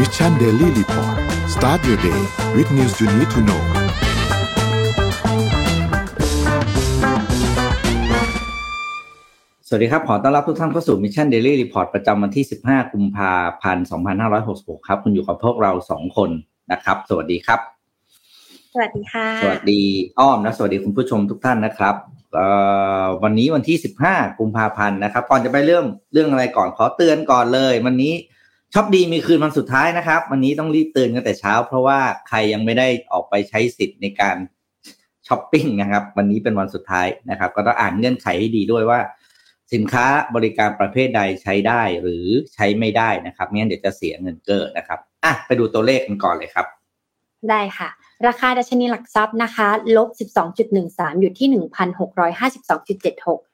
Mission Daily Report start your day with news you need to know สวัสดีครับ ขอต้อนรับทุกท่านเข้าสู่ Mission Daily Report ประจำวันที่ 15 กุมภาพันธ์ 2566 ครับ คุณอยู่กับพวกเราสองคนนะครับ สวัสดีครับ สวัสดีค่ะ สวัสดีอ้อมนะสวัสดีคุณผู้ชมทุกท่านนะครับเอ่อวันนี้วันที่ 15 กุมภาพันธ์นะครับ ก่อนจะไปเรื่องเรื่องอะไรก่อนขอเตือนก่อนเลย วันนี้ ช็อปดีมีคืนวันสุดท้ายนะครับ วันนี้ต้องรีบเตือนกันแต่เช้า เพราะว่าใครยังไม่ได้ออกไปใช้สิทธิ์ในการช้อปปิ้งนะครับ วันนี้เป็นวันสุดท้ายนะครับ ก็ต้องอ่านเงื่อนไขให้ดีด้วยว่า สินค้าบริการประเภทใดใช้ได้หรือใช้ไม่ได้นะครับไม่งั้นเดี๋ยวจะเสียเงินเกินนะครับอะไปดูตัวเลขกันก่อนเลยครับ ได้ค่ะ ราคาดัชนีหลักทรัพย์นะคะลบ 12.13 อยู่ที่ 1,652.76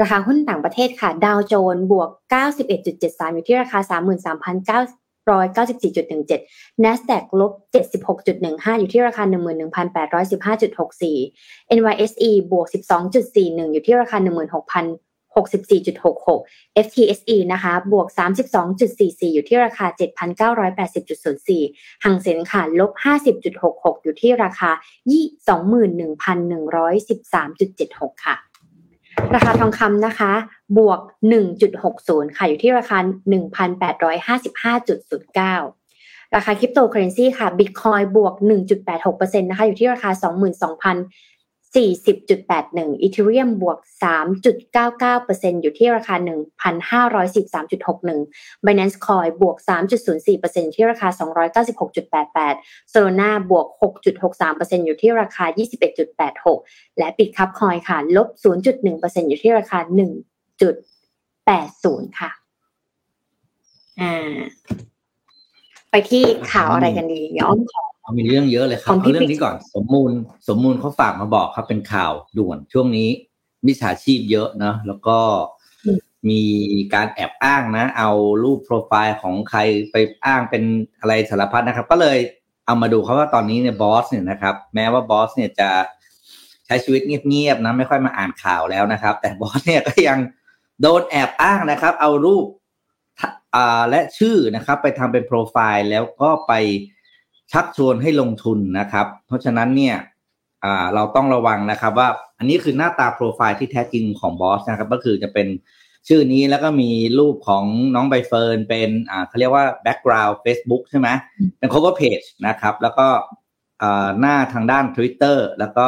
ราคาหุ้นต่างประเทศค่ะ ดาวโจนส์บวก 91.73 อยู่ที่ราคา 33,994.17 NASDAQ ลบ 76.15 อยู่ที่ราคา 11,815.64 NYSE บวก 12.41 อยู่ที่ราคา 16,064.66 FTSE นะคะบวก 32.44 อยู่ที่ราคา 7,980.04หังเซ็นค่ะลบ 50.66 อยู่ที่ราคา 21,113.76 ค่ะ ราคาทองคำนะคะ บวก 1.60 ค่ะ อยู่ที่ราคา 1,855.09 ราคาคริปโตเคอเรนซีค่ะบิตคอยบวก 1.86%นะคะ อยู่ที่ราคา22,000 40.81 Ethereum บวก 3.99%อยู่ที่ราคา 1,513.61 Binance Coin บวก 3.04%ที่ราคา 296.88 Solana บวก 6.63%อยู่ที่ราคา 21.86 และ Bitcup Coin ค่ะ ลบ 0.1%อยู่ที่ราคา 1.80 ค่ะ อ่า ไปที่ข่าวอะไรกันดีย้อนขอ มีเรื่องเยอะเลยครับของพี่เอาเรื่องนี้ก่อนสมมูลสมมูลเขาฝากมาบอกครับเป็นข่าวด่วนช่วงนี้มิจฉาชีพเยอะนะแล้วก็มีการแอบอ้างนะ เอารูปโปรไฟล์ของใครไปอ้างเป็นอะไรสารพัดนะครับ ก็เลยเอามาดูครับว่าตอนนี้เนี่ยบอสเนี่ยนะครับ แม้ว่าบอสเนี่ยจะใช้ชีวิตเงียบๆนะไม่ค่อยมาอ่านข่าวแล้วนะครับ แต่บอสเนี่ยก็ยังโดนแอบอ้างนะครับ เอารูปอ่าและชื่อนะครับ ไปทำเป็นโปรไฟล์แล้วก็ไป ชักชวนให้ลงทุนนะครับ เพราะฉะนั้นเนี่ยเราต้องระวังนะครับว่าอันนี้คือหน้าตาโปรไฟล์ที่แท้จริงของบอสนะครับ ก็คือจะเป็นชื่อนี้แล้วก็มีรูปของน้องใบเฟิร์นเป็นอ่าเขาเรียกว่า background Facebook ใช่ไหมเป็น cover page นะครับ แล้วก็หน้าทางด้าน Twitter แล้วก็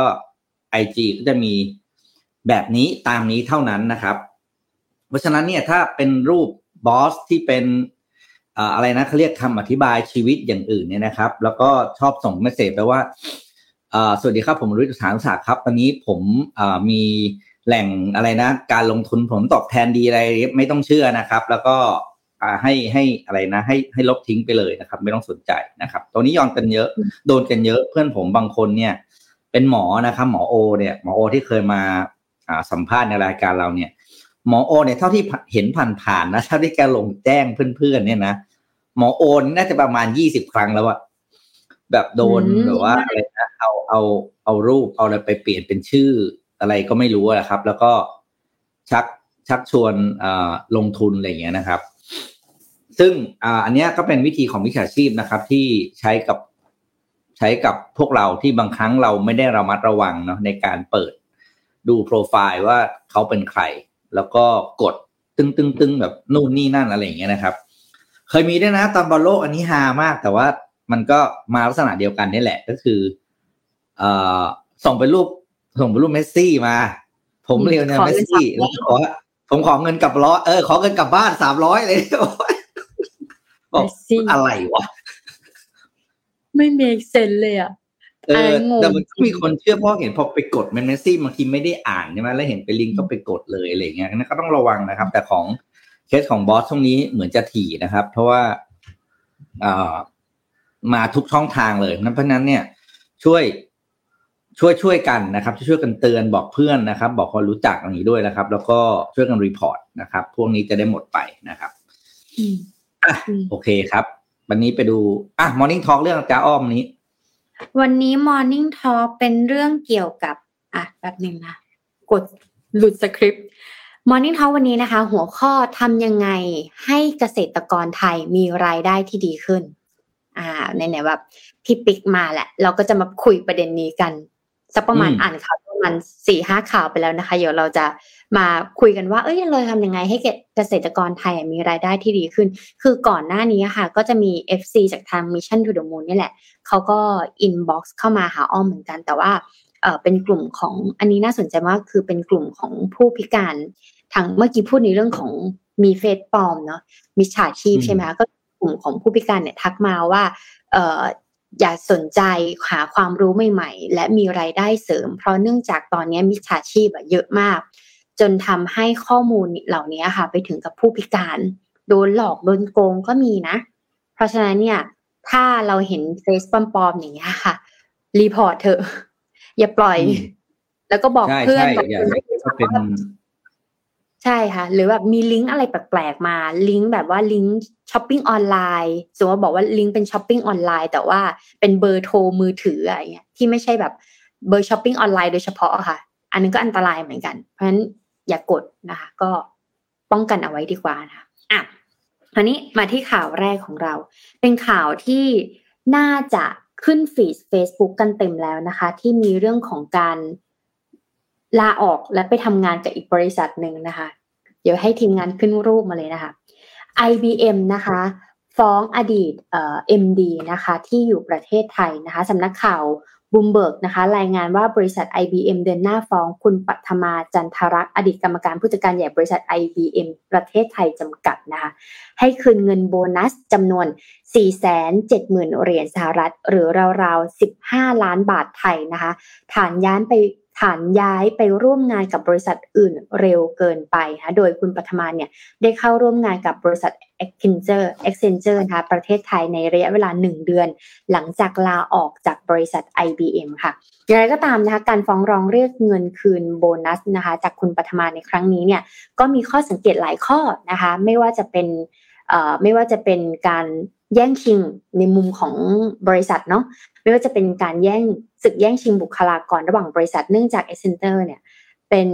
IG ก็จะมีแบบนี้ตามนี้เท่านั้นนะครับ เพราะฉะนั้นเนี่ยถ้าเป็นรูปบอสที่เป็น อะไรนะเขาเรียกคำอธิบายชีวิตอย่างอื่นเนี่ยนะครับ แล้วก็ชอบส่งเมสเซจไปว่าสวัสดีครับผมรุ่ฐานศักดิ์ครับ ตอนนี้ผมมีแหล่งอะไรนะ การลงทุนผลตอบแทนดีอะไรไม่ต้องเชื่อนะครับ แล้วก็ให้ให้อะไรนะ ให้ให้ลบทิ้งไปเลยนะครับ ไม่ต้องสนใจนะครับตัวนี้ยอนกันเยอะ โดนกันเยอะเพื่อนผมบางคนเนี่ย เป็นหมอนะครับ หมอโอ เนี่ยหมอโอที่เคยมาสัมภาษณ์ในรายการเราเนี่ย หมอโอเนี่ยเท่าที่เห็นผ่านๆนะเท่าที่แกลงแจ้งเพื่อนๆเนี่ยนะหมอโอนน่าจะประมาณยี่สิบครั้งแล้วอะแบบโดนอืมแบบว่าอะไรนะเอาเอาเอารูปเอาอะไรไปเปลี่ยนเป็นชื่ออะไรก็ไม่รู้อะครับ แล้วก็ชักชักชวนอ่าลงทุนอะไรอย่างเงี้ยนะครับ ซึ่งอ่าอันเนี้ยก็เป็นวิธีของมิจฉาชีพนะครับ ที่ใช้กับใช้กับพวกเราที่บางครั้งเราไม่ได้ระมัดระวังเนาะในการเปิดดูโปรไฟล์ว่าเขาเป็นใคร แล้วก็กดตึงตึงตึงแบบนู่นนี่นั่นอะไรอย่างเงี้ยนะครับ เคยมีด้วยนะตอนบอลโลกอันนี้ฮามาก แต่ว่ามันก็มาลักษณะเดียวกันนี่แหละก็คือ เอ่อส่งเป็นรูปส่งเป็นรูปเมสซี่มา ผมอืมเรียนเนี่ยขอเมเงิสนซี่300แล้วขอผมขอเงินกลับร้อยเออขอเงินกลับบ้านสามร้อยเลยบอกเมสซี่อะไรวะ ไม่ make sense เลยอะ เอออ่างงแต่มันก็มีคนเชื่อเพราะเห็นพอไปกดเมสซี่บางทีไม่ได้อ่านใช่ไหมแล้วเห็นไปลิงก์ก็ไปกดเลยอะไรอย่างเงี้ยนั่นก็ต้องระวังนะครับ แต่ของเคสของบอสช่วงนี้เหมือนจะถี่นะครับ เพราะว่าเอ่อมาทุกช่องทางเลยนั้นเพราะฉะนั้นเนี่ย ช่วยช่วยช่วยกันนะครับ ช่วยกันเตือนบอกเพื่อนนะครับ บอกคนรู้จักอย่างนี้ด้วยนะครับ แล้วก็ช่วยกัน report นะครับ พวกนี้จะได้หมดไปนะครับอืมอะอืมโอเคครับ วันนี้ไปดูอะมอร์นิ่งทอล์กเรื่องจ้าอ้อมนี้ วันนี้ Morning Talk เป็นเรื่องเกี่ยวกับ อะแป๊บหนึ่งนะ กดหลุดสคริปต์ Morning Talk วันนี้นะคะ หัวข้อทำยังไงให้เกษตรกรไทยมีรายได้ที่ดีขึ้น อ่าในไหนแบบพี่ปิ๊กมาแหละ เราก็จะมาคุยประเด็นนี้กันสักประมาณอ่านข่าวประมาณสี่ห้าข่าวไปแล้วนะคะ เดี๋ยวเราจะ มาคุยกันว่า เอ้ยเราทำยังไงให้เกษตรกรไทยมีรายได้ที่ดีขึ้น คือก่อนหน้านี้ค่ะ ก็จะมี FC จากทาง Mission to the Moon นี่แหละเขาก็ inbox เข้ามาหาอ้อมเหมือนกัน แต่ว่าเออเป็นกลุ่มของอันนี้น่าสนใจมากคือเป็นกลุ่มของผู้พิการทางเมื่อกี้พูดในเรื่องของมีเฟซปลอมเนาะมิจฉาชีพใช่ไหมคะก็กลุ่มของผู้พิการเนี่ยทักมาว่าเอออยากสนใจหาความรู้ใหม่ ๆ และมีไรายได้เสริม เพราะเนื่องจากตอนนี้มิจฉาชีพเยอะมาก จนทำให้ข้อมูลเหล่านี้ค่ะ ไปถึงกับผู้พิการ โดนหลอกโดนโกงก็มีนะ เพราะฉะนั้นเนี่ยถ้าเราเห็นเฟซปลอมๆอย่างเงี้ยค่ะ report เถอะ อย่าปล่อย แล้วก็บอกเพื่อนบอกเพื่อนเป็นใช่ค่ะ หรือแบบมีลิงก์อะไรแปลกๆมา ลิงก์แบบว่าลิงก์ช้อปปิ้งออนไลน์สมมติบอกว่าลิงก์เป็นช้อปปิ้งออนไลน์แต่ว่าเป็นเบอร์โทรมือถืออะไรเงี้ยที่ไม่ใช่แบบเบอร์ช้อปปิ้งออนไลน์โดยเฉพาะค่ะ อันนึงก็อันตรายเหมือนกัน เพราะฉะนั้น อย่ากดนะคะ ก็ป้องกันเอาไว้ดีกว่านะอะอันนี้มาที่ข่าวแรกของเรา เป็นข่าวที่น่าจะขึ้น feed Facebook กันเต็มแล้วนะคะ ที่มีเรื่องของการลาออกและไปทำงานกับอีกบริษัทหนึ่งนะคะ เดี๋ยวให้ทีมงานขึ้นรูปมาเลยนะคะ IBM นะคะ ฟ้องอดีตเอ่อ MD นะคะ ที่อยู่ประเทศไทยนะคะสำนักข่าว บูมเบิร์กนะคะรายงานว่าบริษัท IBM เดินหน้าฟ้องคุณปัทมาจันทรักษ์อดีตกรรมการผู้จัดการใหญ่บริษัท IBM ประเทศไทยจำกัดนะคะให้คืนเงินโบนัสจำนวน 470,000 เหรียญสหรัฐ หรือราวๆ 15 ล้านบาทไทยนะคะฐานย้านไป ฐานย้ายไปร่วมงานกับบริษัทอื่นเร็วเกินไปนะโดยคุณปัทมาเนี่ยได้เข้าร่วมงานกับบริษัท Accenture Accenture นะคะประเทศไทยในระยะเวลา 1 เดือน หลังจากลาออกจากบริษัท IBM ค่ะอย่างไรก็ตามนะคะการฟ้องร้องเรียกเงินคืนโบนัสนะคะจากคุณปัทมาในครั้งนี้เนี่ยก็มีข้อสังเกตหลายข้อนะคะไม่ว่าจะเป็นไม่ว่าจะเป็นการแย่งชิงในมุมของบริษัทเนาะไม่ว่าจะเป็นการแย่ง ศึกแย่งชิงบุคลากรระหว่างบริษัทเนื่องจากเอเซนเตอร์เนี่ยเป็น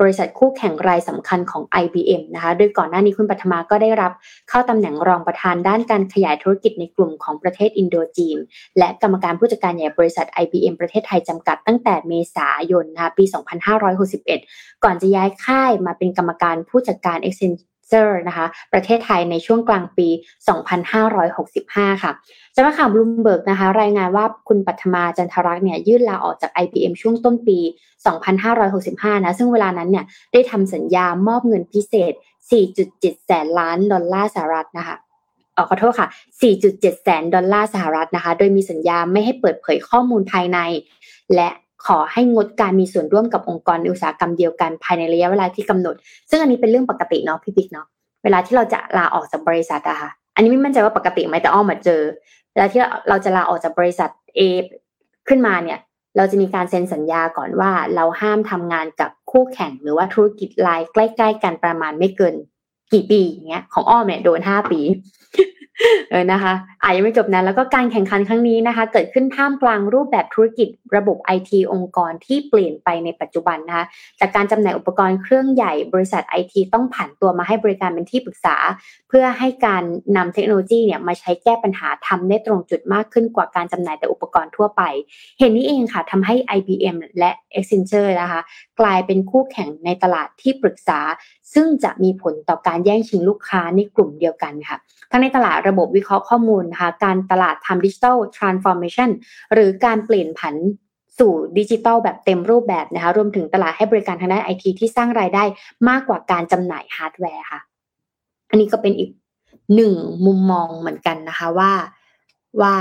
บริษัทคู่แข่งรายสำคัญของ IBM นะคะโดยก่อนหน้านี้คุณปัทมาก็ได้รับเข้าตำแหน่งรองประธานด้านการขยายธุรกิจในกลุ่มของประเทศอินโดจีน และกรรมการผู้จัดการใหญ่บริษัท IBM ประเทศไทยจำกัดตั้งแต่เมษายนนะคะปี 2561 ก่อนจะย้ายค่ายมาเป็นกรรมการผู้จัดการ e x c e n เซอร์นะคะ ประเทศไทยในช่วงกลางปี 2565 ค่ะสำนักข่าวบลูมเบิร์กนะคะ รายงานว่าคุณปัทมาจันทรักษ์เนี่ยยื่นลาออกจาก IBM ช่วงต้นปี 2565 นะ ซึ่งเวลานั้นเนี่ยได้ทำสัญญามอบเงินพิเศษ 4.7 แสนล้านดอลลาร์สหรัฐนะคะอขอโทษค่ะ 4.7 แสนดอลลาร์สหรัฐนะคะ โดยมีสัญญาไม่ให้เปิดเผยข้อมูลภายใน และ ขอให้งดการมีส่วนร่วมกับองค์กรอุตสาหกรรมเดียวกันภายในระยะเวลาที่กำหนด ซึ่งอันนี้เป็นเรื่องปกติเนาะพี่ปิ๊กเนาะเวลาที่เราจะลาออกจากบริษัทอะค่ะ อันนี้ไม่มั่นใจว่าปกติไหมแต่อ้อมมาเจอ เวลาที่เราจะลาออกจากบริษัท A ขึ้นมาเนี่ยเราจะมีการเซ็นสัญญาก่อนว่าเราห้ามทำงานกับคู่แข่งหรือว่าธุรกิจรายใกล้ ๆ กันประมาณไม่เกิน กี่ปีอย่างเงี้ยของอ้อมเนี่ยโดนห้าปี เออนะคะอาจยังไม่จบนะแล้วก็การแข่งขันครั้งนี้นะคะ เกิดขึ้นท่ามกลางรูปแบบธุรกิจระบบไอทีองค์กรที่เปลี่ยนไปในปัจจุบันนะคะจากการจำหน่ายอุปกรณ์เครื่องใหญ่บริษัทไอทีต้องผ่านตัวมาให้บริการเป็นที่ปรึกษา เพื่อให้การนำเทคโนโลยีเนี่ยมาใช้แก้ปัญหาทำได้ตรงจุดมากขึ้นกว่าการจำหน่ายแต่อุปกรณ์ทั่วไป เหตุนี้เองค่ะทำให้ IBM และ Accenture นะคะ กลายเป็นคู่แข่งในตลาดที่ปรึกษา ซึ่งจะมีผลต่อการแย่งชิงลูกค้าในกลุ่มเดียวกันค่ะ ทั้งในตลาดระบบวิเคราะห์ข้อมูลนะคะการตลาดทำ digital transformation หรือการเปลี่ยนผันสู่ดิจิทัลแบบเต็มรูปแบบนะคะรวมถึงตลาดให้บริการทางด้านไอทีที่สร้างรายได้มากกว่าการจำหน่ายฮาร์ดแวร์ค่ะ อันนี้ก็เป็นอีกหนึ่งมุมมองเหมือนกันนะคะว่าว่า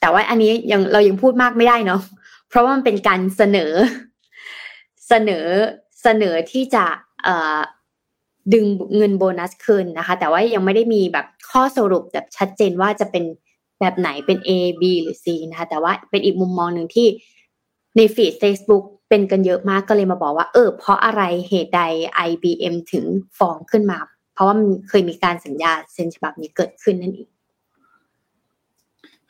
แต่ว่าอันนี้ยังเรายังพูดมากไม่ได้เนาะเพราะว่ามันเป็นการเสนอ เสนอเสนอที่จะเอ่อ ดึงเงินโบนัสคืนนะคะ แต่ว่ายังไม่ได้มีแบบข้อสรุปแบบชัดเจนว่าจะเป็นแบบไหนเป็น A B หรือ C นะคะ แต่ว่าเป็นอีกมุมมองหนึ่งที่ในฟีด Facebook เป็นกันเยอะมากก็เลยมาบอกว่าเออเพราะอะไรเหตุใด IBM ถึงฟ้องขึ้นมา เพราะว่ามันเคยมีการสัญญาเซ็นฉบับนี้เกิดขึ้นนั่นเอง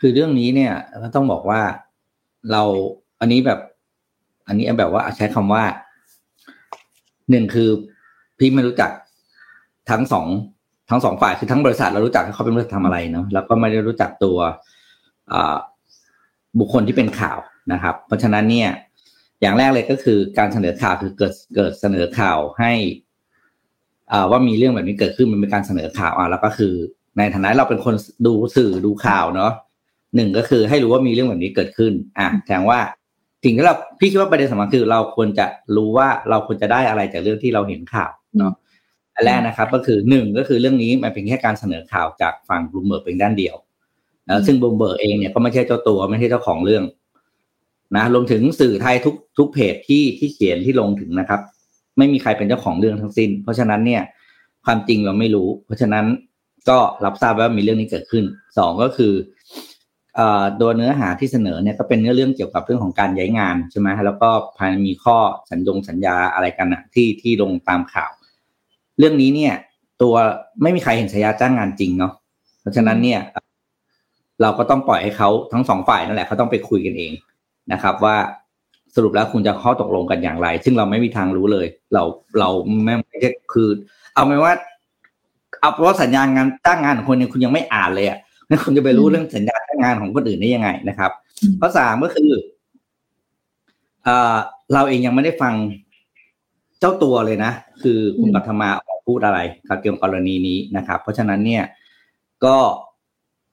คือเรื่องนี้เนี่ยก็ต้องบอกว่าเราอันนี้แบบ อันนี้แบบว่าใช้คำว่าหนึ่งคือพี่ไม่รู้จัก ทั้งสองทั้งสองฝ่ายคือทั้งบริษัทเรารู้จักเขาเป็นบริษัททำอะไรเนาะแล้วก็ไม่ได้รู้จักตัวบุคคลที่เป็นข่าวนะครับ เพราะฉะนั้นเนี่ย อย่างแรกเลยก็คือการเสนอข่าวคือเกิดเกิดเสนอข่าวให้ว่ามีเรื่องแบบนี้เกิดขึ้นมันเป็นการเสนอข่าวอะแล้วก็คือ ในฐานะเราเป็นคนดูสื่อดูข่าวเนาะหนึ่งก็คือให้รู้ว่ามีเรื่องแบบนี้เกิดขึ้น อะแสดงว่าสิ่งที่เราพี่คิดว่าประเด็นสำคัญคือเราควรจะรู้ว่าเราควรจะได้อะไรจากเรื่องที่เราเห็นข่าวเนาะ อันแรกนะครับก็คือหนึ่งก็คือเรื่องนี้มันเป็นแค่การเสนอข่าวจากฝั่งบลูเบิร์กเป็นด้านเดียวนะซึ่งบลูเบิร์กเองเนี่ยก็ไม่ใช่เจ้าตัวไม่ใช่เจ้าของเรื่อง นะรวมถึงสื่อไทยทุกทุกเพจที่ที่เขียนที่ลงถึงนะครับ ไม่มีใครเป็นเจ้าของเรื่องทั้งสิ้น เพราะฉะนั้นเนี่ย ความจริงเราไม่รู้ เพราะฉะนั้นก็รับทราบว่ามีเรื่องนี้เกิดขึ้นสองก็คือตัวเนื้อหาที่เสนอเนี่ยก็เป็นเนื้อเรื่องเกี่ยวกับเรื่องของการย้ายงานใช่ไหมแล้วก็ภายมีข้อสัญญงสัญญาอะไรกันอะที่ที่ลงตามข่าว เรื่องนี้เนี่ย ตัวไม่มีใครเห็นสัญญาจ้างงานจริงเนาะเพราะฉะนั้นเนี่ย เราก็ต้องปล่อยให้เขาทั้งสองฝ่ายนั่นแหละเขาต้องไปคุยกันเองนะครับ ว่าสรุปแล้วคุณจะข้อตกลงกันอย่างไร ซึ่งเราไม่มีทางรู้เลย เราเราไม่ไม่ใช่คือ เอาไมว่า เอาเพราะสัญญางานจ้างงานของคนเนี่ยคุณยังไม่อ่านเลยอะนั่นคุณจะไปรู้เรื่องสัญญาจ้างงานของคนอื่นได้ยังไงนะครับข้อสามก็คือเอเราเองยังไม่ได้ฟัง เจ้าตัวเลยนะ คือคุณปัทมาออกพูดอะไรกับเกี่ยวกับกรณีนี้นะครับ เพราะฉะนั้นเนี่ยก็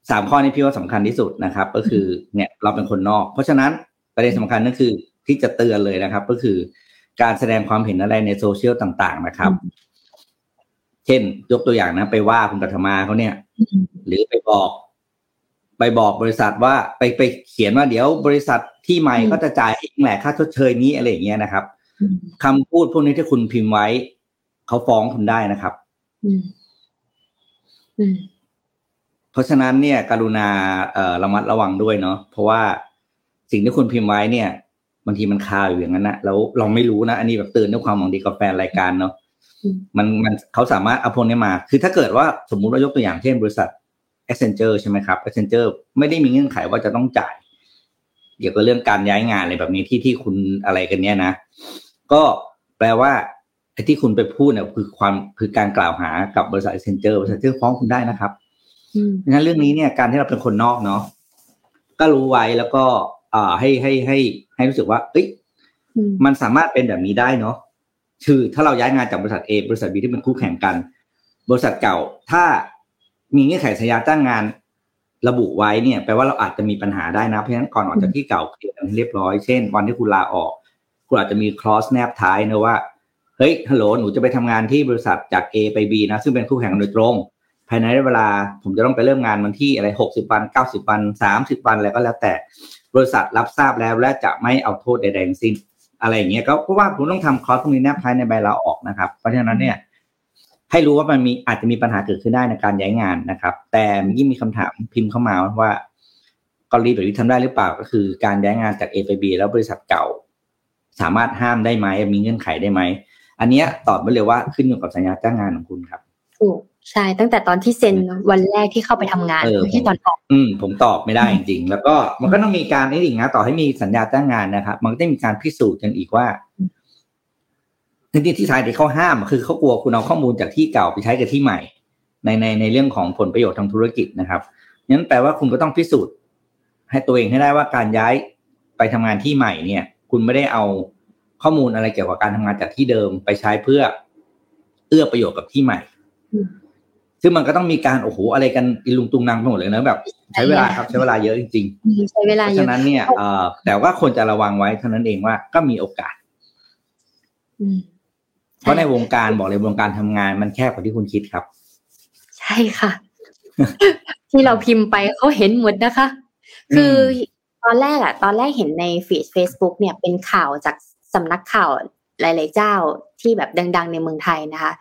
สามข้อนี้พี่ว่าสำคัญที่สุดนะครับ ก็คือเนี่ยเราเป็นคนนอก เพราะฉะนั้นประเด็นสำคัญก็คือที่จะเตือนเลยนะครับ ก็คือการแสดงความเห็นอะไรในโซเชียลต่างๆนะครับ เช่น ยกตัวอย่างนะ ไปว่าคุณปัทมาเขาเนี่ย หรือไปบอก ไปบอกบริษัทว่าไปไปเขียนว่าเดี๋ยวบริษัทที่ใหม่ก็จะจ่ายเองแหละค่าชดเชยนี้อะไรอย่างเงี้ยนะครับ คำพูดพวกนี้ที่คุณพิมพ์ไว้ เขาฟ้องคุณได้นะครับเพราะฉะนั้นเนี่ย กรุณาเอ่อระมัดระวังด้วยเนาะเพราะว่าสิ่งที่คุณพิมพ์ไว้เนี่ยบางทีมันคาอยู่อย่างนั้นนะแล้วเราไม่รู้นะอันนี้แบบเตือนด้วยความหวังดีกับแฟนรายการเนาะมันมันเขาสามารถเอาพวกนี้มา คือถ้าเกิดว่าสมมุติว่ายกตัวอย่างเช่นบริษัท Accenture ใช่ไหมครับ Accenture ไม่ได้มีเงื่อนไขว่าจะต้องจ่าย เกี่ยวกับเรื่องการย้ายงานอะไรแบบนี้ที่ที่คุณอะไรกันเนี้ยนะ ก็แปลว่าไอ้ที่คุณไปพูดเนี่ยคือความคือการกล่าวหากับบริษัท Accenture บริษัท Accenture ฟ้องคุณได้นะครับดังนั้นเรื่องนี้เนี่ยการที่เราเป็นคนนอกเนาะก็รู้ไว้แล้วก็อ่าให้ให้ให้ให้รู้สึกว่า เอ้ยมันสามารถเป็นแบบนี้ได้เนาะคือถ้าเราย้ายงานจากบริษัท A บริษัท B ที่เป็นคู่แข่งกัน บริษัทเก่าถ้ามีเงื่อนไขสัญญาจ้างงานระบุไว้เนี่ยแปลว่าเราอาจจะมีปัญหาได้นะเพราะฉะนั้นก่อนออกจากที่เก่าเคลียร์กันให้เรียบร้อยเช่น วันที่คุณลาออก คุณอาจจะมีคลอสแนบท้ายนะว่า เฮ้ย ฮัลโหล หนูจะไปทำงานที่บริษัทจาก A ไป B นะ ซึ่งเป็นคู่แข่งโดยตรง ภายในเวลา ผมจะต้องไปเริ่มงานวันที่อะไรหกสิบวันเก้าสิบวันสามสิบวันอะไรก็แล้วแต่ บริษัทรับทราบแล้วและจะไม่เอาโทษใดๆทั้งสิ้น อะไรอย่างเงี้ย ก็เพราะว่าคุณต้องทำคลอสตรงนี้แนบท้ายในใบลาออกนะครับ เพราะฉะนั้นเนี่ยให้รู้ว่ามันมีอาจจะมีปัญหาเกิดขึ้นได้ในการย้ายงานนะครับ แต่ยิ่งมีคำถามพิมพ์เข้ามาว่ากรณีแบบนี้ทำได้หรือเปล่าก็คือการย้ายงานจาก A ไป B แล้วบริษัทเก่า สามารถห้ามได้ไหมมีเงื่อนไขได้ไหมอันนี้ตอบไปเลยว่าขึ้นอยู่กับสัญญาจ้างงานของคุณครับถูกใช่ตั้งแต่ตอนที่เซ็นวันแรกที่เข้าไปทำงานที่ตอนออกอืมผมตอบไม่ได้จริง ๆ แล้วก็มันก็ต้องมีการนี่อีกนะต่อให้มีสัญญาจ้างงานนะครับ มันก็ต้องมีการพิสูจน์กันอีกว่าจริงๆที่ไทยที่เขาห้าม คือเขากลัวคุณเอาข้อมูลจากที่เก่าไปใช้กับที่ใหม่ ในในในเรื่องของผลประโยชน์ทางธุรกิจนะครับนั้นแปลว่าคุณก็ต้องพิสูจน์ ให้ตัวเองให้ได้ว่าการย้ายไปทำงานที่ใหม่เนี่ย คุณไม่ได้เอาข้อมูลอะไรเกี่ยวกับการทำงานจากที่เดิมไปใช้เพื่อเอื้อประโยชน์กับที่ใหม่ ซึ่งมันก็ต้องมีการโอ้โหอะไรกันอิลุงตุงนางไปหมดเลยนะแบบ ใช้เวลาครับใช้เวลาเยอะจริงๆใช้เวลาเยอะฉะนั้นเนี่ยเออแต่ว่าคนจะระวังไว้เท่านั้นเองว่าก็มีโอกาสเพราะในวงการบอกเลยวงการทำงานมันแคบกว่าที่คุณคิดครับ ใช่ค่ะ ที่เราพิมพ์ไปเขาเห็นหมดนะคะ คือ ตอนแรกอะตอนแรกเห็นในฟีดเฟซบุ๊กเนี่ยเป็นข่าวจากสำนักข่าวหลาย ๆ เจ้าที่แบบดัง ๆ ในเมืองไทยนะคะ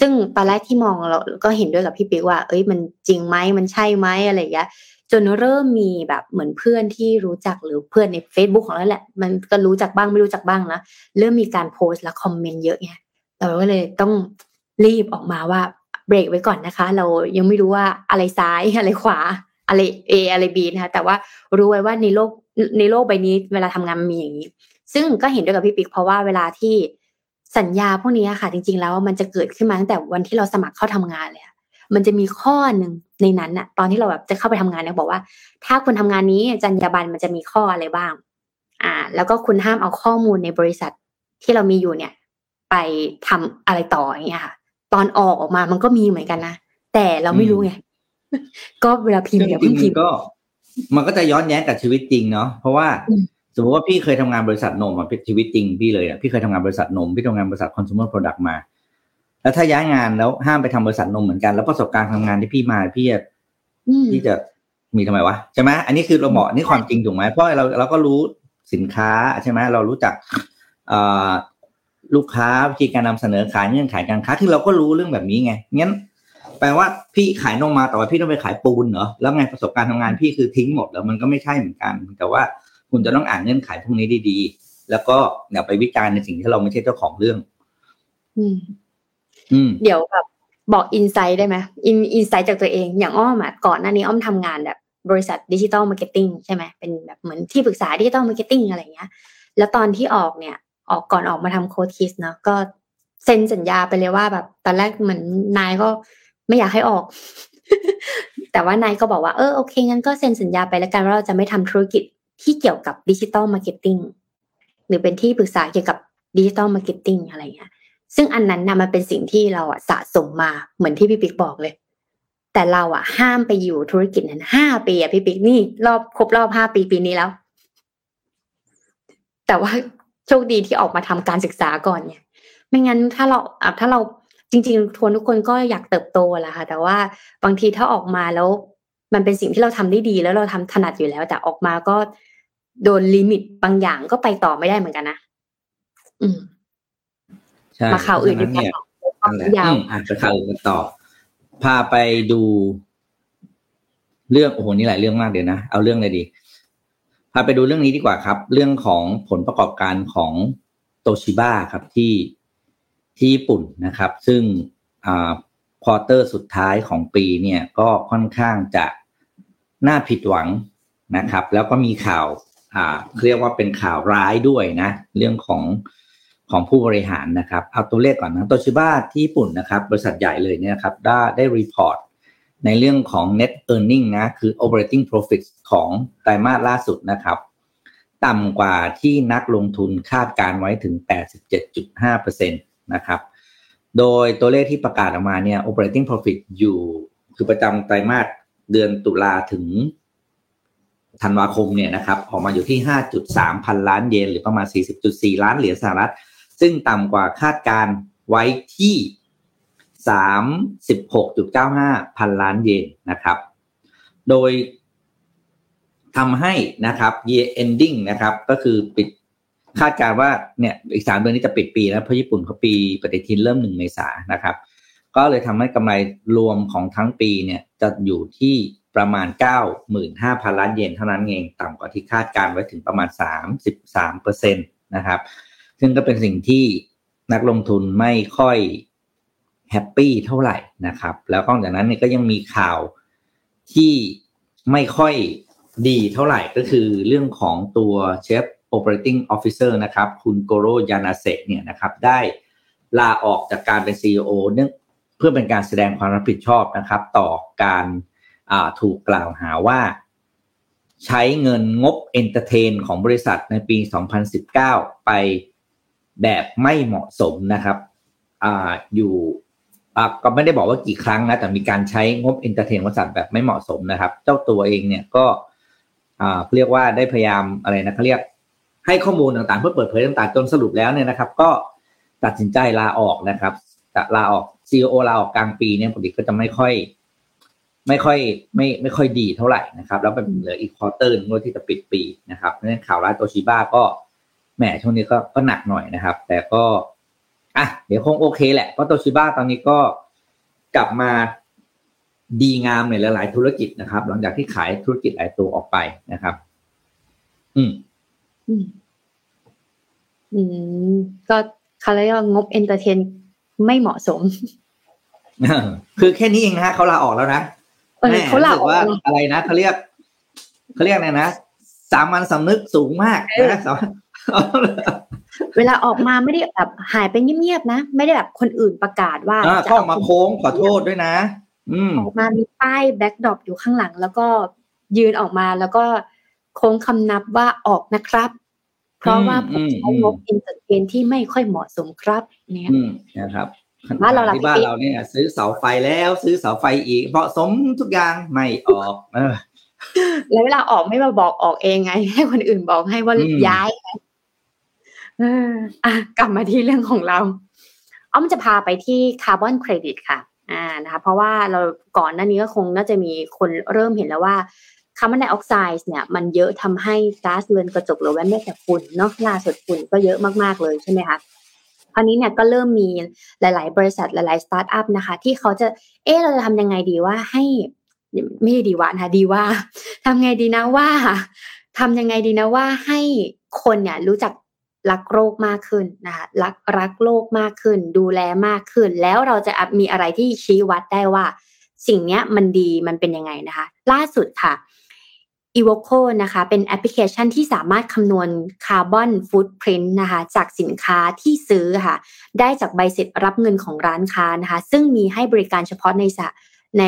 ซึ่งตอนแรกที่มองเราก็เห็นด้วยกับพี่ปิ๊กว่า เอ้ยมันจริงไหมมันใช่ไหมอะไรอย่างเงี้ยจนเริ่มมีแบบเหมือนเพื่อนที่รู้จักหรือเพื่อนใน Facebook ของเราแหละ มันก็รู้จักบ้างไม่รู้จักบ้างนะเริ่มมีการโพสต์และคอมเมนต์เยอะไงเราก็เลยต้องรีบออกมาว่าเบรกไว้ก่อนนะคะ เรายังไม่รู้ว่าอะไรซ้ายอะไรขวา อะไรเออะไรบีนะคะแต่ว่ารู้ไว้ว่าในโลกในโลกใบนี้ เวลาทำงานมีอย่างนี้ ซึ่งก็เห็นด้วยกับพี่ปิ๊กเพราะว่าเวลาที่สัญญาพวกนี้ค่ะ จริง ๆ แล้วมันจะเกิดขึ้นมาตั้งแต่วันที่เราสมัครเข้าทำงานเลยมันจะมีข้อหนึ่งในนั้นอะตอนที่เราแบบจะเข้าไปทำงานเนี่ยบอกว่า ถ้าคุณทำงานนี้จรรยาบรรณมันจะมีข้ออะไรบ้าง อ่า แล้วก็คุณห้ามเอาข้อมูลในบริษัทที่เรามีอยู่เนี่ย ไปทำอะไรต่ออย่างเงี้ยค่ะ ตอนออกออกมามันก็มีเหมือนกันนะแต่เราไม่รู้ไง ก็เวลาพิมพ์อย่าเพิ่งพิมพ์ก็ มันก็จะย้อนแย้งกับชีวิตจริงเนาะเพราะว่าสมมติว่าพี่เคยทำงานบริษัทนมอะเป็นชีวิตจริงพี่เลยอะพี่เคยทำงานบริษัทนมพี่ทำงานบริษัท consumer product มา แล้วถ้าย้ายงานแล้วห้ามไปทำบริษัทนมเหมือนกันแล้วประสบการณ์ทำงานที่พี่มาพี่จะพี่จะมีทำไมวะใช่ไหมอันนี้คือเราบอกนี่ความจริงถูกไหมเพราะเราเราก็รู้สินค้าใช่ไหมเรารู้จักลูกค้าวิธีการนำเสนอขายเงื่อนไขการค้าที่เราก็รู้เรื่องแบบนี้ไงงั้น แปลว่าพี่ขายนมมาแต่ว่าพี่ต้องไปขายปูนเหรอแล้วไงประสบการณ์ทำงานพี่คือทิ้งหมดแล้วมันก็ไม่ใช่เหมือนกัน แต่ว่าคุณจะต้องอ่านเงื่อนไขพวกนี้ดีๆ แล้วก็อย่าไปวิจารณ์ในสิ่งที่เราไม่ใช่เจ้าของเรื่อง อืม อืม เดี๋ยวแบบบอก insight ได้ไหม in insight จากตัวเอง อย่างอ้อมอะก่อนหน้านี้อ้อมทำงานแบบ บริษัท digital marketing ใช่ไหมเป็นแบบเหมือนที่ปรึกษา digital marketing อะไรเงี้ย แล้วตอนที่ออกเนี่ย ออกก่อนออกมาทำ CodeKids เนาะก็เซ็นสัญญาไปเลยว่าแบบตอนแรกเหมือนนายก็ ไม่อยากให้ออก แต่ว่านายก็บอกว่าเออโอเคงั้นก็เซ็นสัญญาไปแล้วกันว่าเราจะไม่ทำธุรกิจที่เกี่ยวกับ digital marketingหรือเป็นที่ปรึกษาเกี่ยวกับ digital marketing อะไรเงี้ยซึ่งอันนั้นนะมันเป็นสิ่งที่เราอะสะสมมาเหมือนที่พี่ปิ๊กบอกเลย แต่เราอะห้ามไปอยู่ธุรกิจนั้นห้าปีอะพี่ปิ๊กนี่รอบครบรอบห้าปีปีนี้แล้ว แต่ว่าโชคดีที่ออกมาทำการศึกษาก่อนเนี่ยไม่งั้นถ้าเราถ้าเรา จริงๆทวนทุกคนก็อยากเติบโตแหละค่ะ แต่ว่าบางทีถ้าออกมาแล้ว มันเป็นสิ่งที่เราทำได้ดี แล้วเราทำถนัดอยู่แล้ว แต่ออกมาก็โดน limit บางอย่างก็ไปต่อไม่ได้เหมือนกันนะอืมมาข่าวอื่นดีกว่ายาวอ่านไปข่าวอื่นต่อ พาไปดูเรื่องโอ้โหนี่หลายเรื่องมากเดี๋ยวนะเอาเรื่องอะไรดีพาไปดูเรื่องนี้ดีกว่าครับ เรื่องของผลประกอบการของโตชิบ้าครับที่ ที่ญี่ปุ่นนะครับ ซึ่ง quarter สุดท้ายของปีเนี่ยก็ค่อนข้างจะน่าผิดหวังนะครับ แล้วก็มีข่าวเรียกว่าเป็นข่าวร้ายด้วยนะ เรื่องของของผู้บริหารนะครับ เอาตัวเลขก่อนนะโตชิบ้าที่ญี่ปุ่นนะครับ บริษัทใหญ่เลยเนี่ยครับได้ได้ report ในเรื่องของ net earning นะ คือ operating profit ของไตรมาสล่าสุดนะครับ ต่ำกว่าที่นักลงทุนคาดการณ์ไว้ถึง 87.5% นะครับ โดยตัวเลขที่ประกาศออกมาเนี่ย operating profit อยู่คือประจำไตรมาสเดือนตุลาถึงธันวาคมเนี่ยนะครับออกมาอยู่ที่ 5.3 พันล้านเยน หรือประมาณ 40.4 ล้านเหรียญสหรัฐ ซึ่งต่ำกว่าคาดการไว้ที่ 36.95 พันล้านเยนนะครับ โดยทำให้นะครับ year ending นะครับ ก็คือปิด คาดการว่าเนี่ยอีกสามเดือนนี้จะปิดปีแล้วเพราะญี่ปุ่นเขาปีปฏิทินเริ่มหนึ่งเมษานะครับ ก็เลยทำให้กำไรรวมของทั้งปีเนี่ยจะอยู่ที่ประมาณ 95,000 ล้านเยนเท่านั้นเองต่ำกว่าที่คาดการไว้ถึงประมาณ 33เปอร์เซ็นตนะครับ ซึ่งก็เป็นสิ่งที่นักลงทุนไม่ค่อยแฮปปี้เท่าไหร่นะครับ แล้วก็จากนั้นเนี่ยก็ยังมีข่าวที่ไม่ค่อยดีเท่าไหร่ก็คือเรื่องของตัวchief operating officer นะครับคุณโกโรยานาเสะเนี่ยนะครับได้ลาออกจากการเป็น CEO เนื่องเพื่อเป็นการแสดงความรับผิดชอบนะครับ ต่อการถูกกล่าวหาว่า ใช้เงินงบ entertain ของบริษัทในปี 2019 ไปแบบไม่เหมาะสมนะครับออยู่ก็ไม่ได้บอกว่ากี่ครั้งนะแต่มีการใช้งบ entertain บริษัทแบบไม่เหมาะสมนะครับ เจ้าตัวเองเนี่ยก็เรียกว่าได้พยายามอะไรนะเขาเรียก ให้ข้อมูลต่างๆ เพื่อเปิดเผยต่างๆ จนสรุปแล้วเนี่ยนะครับ ก็ตัดสินใจลาออกนะครับลาออกซีอลาออกกลางปีเนี่ยปกติก็จะไม่ค่อย ไม่ค่อยไม่ไม่ค่อยดีเท่าไหร่นะครับ แล้วเป็นเหลืออีกควอเตอร์นึงที่จะปิดปีนะครับเพราะฉะนั้นข่าวร้ายโตชิบ้าก็แหมช่วงนี้ก็ก็หนักหน่อยนะครับ แต่ก็อะเดี๋ยวคงโอเคแหละเพราะโตชิบ้าตอนนี้ก็กลับมาดีงามในหลาย ๆ ธุรกิจนะครับ หลังจากที่ขายธุรกิจหลายตัวออกไปนะครับ อืม อืมอืมก็เขาเรียกว่างบเอนเตอร์เทนไม่เหมาะสม คือแค่นี้เองนะเขาลาออกแล้วนะแม่เขาเล่าว่าอะไรนะเขาเรียกเขาเรียกอะไรนะสามัญสำนึกสูงมากนะเวลาออกมาไม่ได้แบบหายไปเงียบๆนะ ไม่ได้แบบคนอื่นประกาศว่าเข้ามาโค้งขอโทษด้วยนะออกมามีป้าย backdrop อยู่ข้างหลัง แล้วก็ยืนออกมาแล้วก็ โค้งคำนับว่าออกนะครับ เพราะว่าผมใช้งบ entertain ที่ไม่ค่อยเหมาะสมครับ เนี่ยนะครับบ้านเราที่บ้านเราเนี่ย ซื้อเสาไฟแล้วซื้อเสาไฟอีกเหมาะสมทุกอย่างไม่ออกเออแล้วเวลาออกไม่มาบอกออกเองไง ให้คนอื่นบอกให้ว่าย้ายเอออะกลับมาที่เรื่องของเราอ้อมจะพาไปที่คาร์บอนเครดิตค่ะ อ่านะคะ เพราะว่าเราก่อนหน้านี้ก็คงน่าจะมีคนเริ่มเห็นแล้วว่า คาร์บอนไดออกไซด์เนี่ยมันเยอะทำให้ก๊าซเรือนกระจกหรือว่าแม้แต่ฝุ่นเนาะล่าสุดฝุ่นก็เยอะมากๆเลยใช่ไหมคะคราวนี้เนี่ยก็เริ่มมีหลาย ๆ บริษัทหลาย ๆ สตาร์ทอัพนะคะ ที่เขาจะเออเราจะทำยังไงดีว่าให้ไม่ดีว่านะดีว่าทำไงดีนะว่าทำยังไงดีนะว่าให้คนเนี่ยรู้จักรักโรคมากขึ้นนะคะรักรักโลกมากขึ้น ดูแลมากขึ้น แล้วเราจะมีอะไรที่ชี้วัดได้ว่า สิ่งนี้มันดีมันเป็นยังไงนะคะ ล่าสุดค่ะ e v o c o นะคะเป็นแอปพลิเคชันที่สามารถคำนวณคาร์บอนฟุตพิ้นนะคะจากสินค้าที่ซื้อค่ะ ได้จากใบเสร็จรับเงินของร้านค้านะคะ ซึ่งมีให้บริการเฉพาะในใน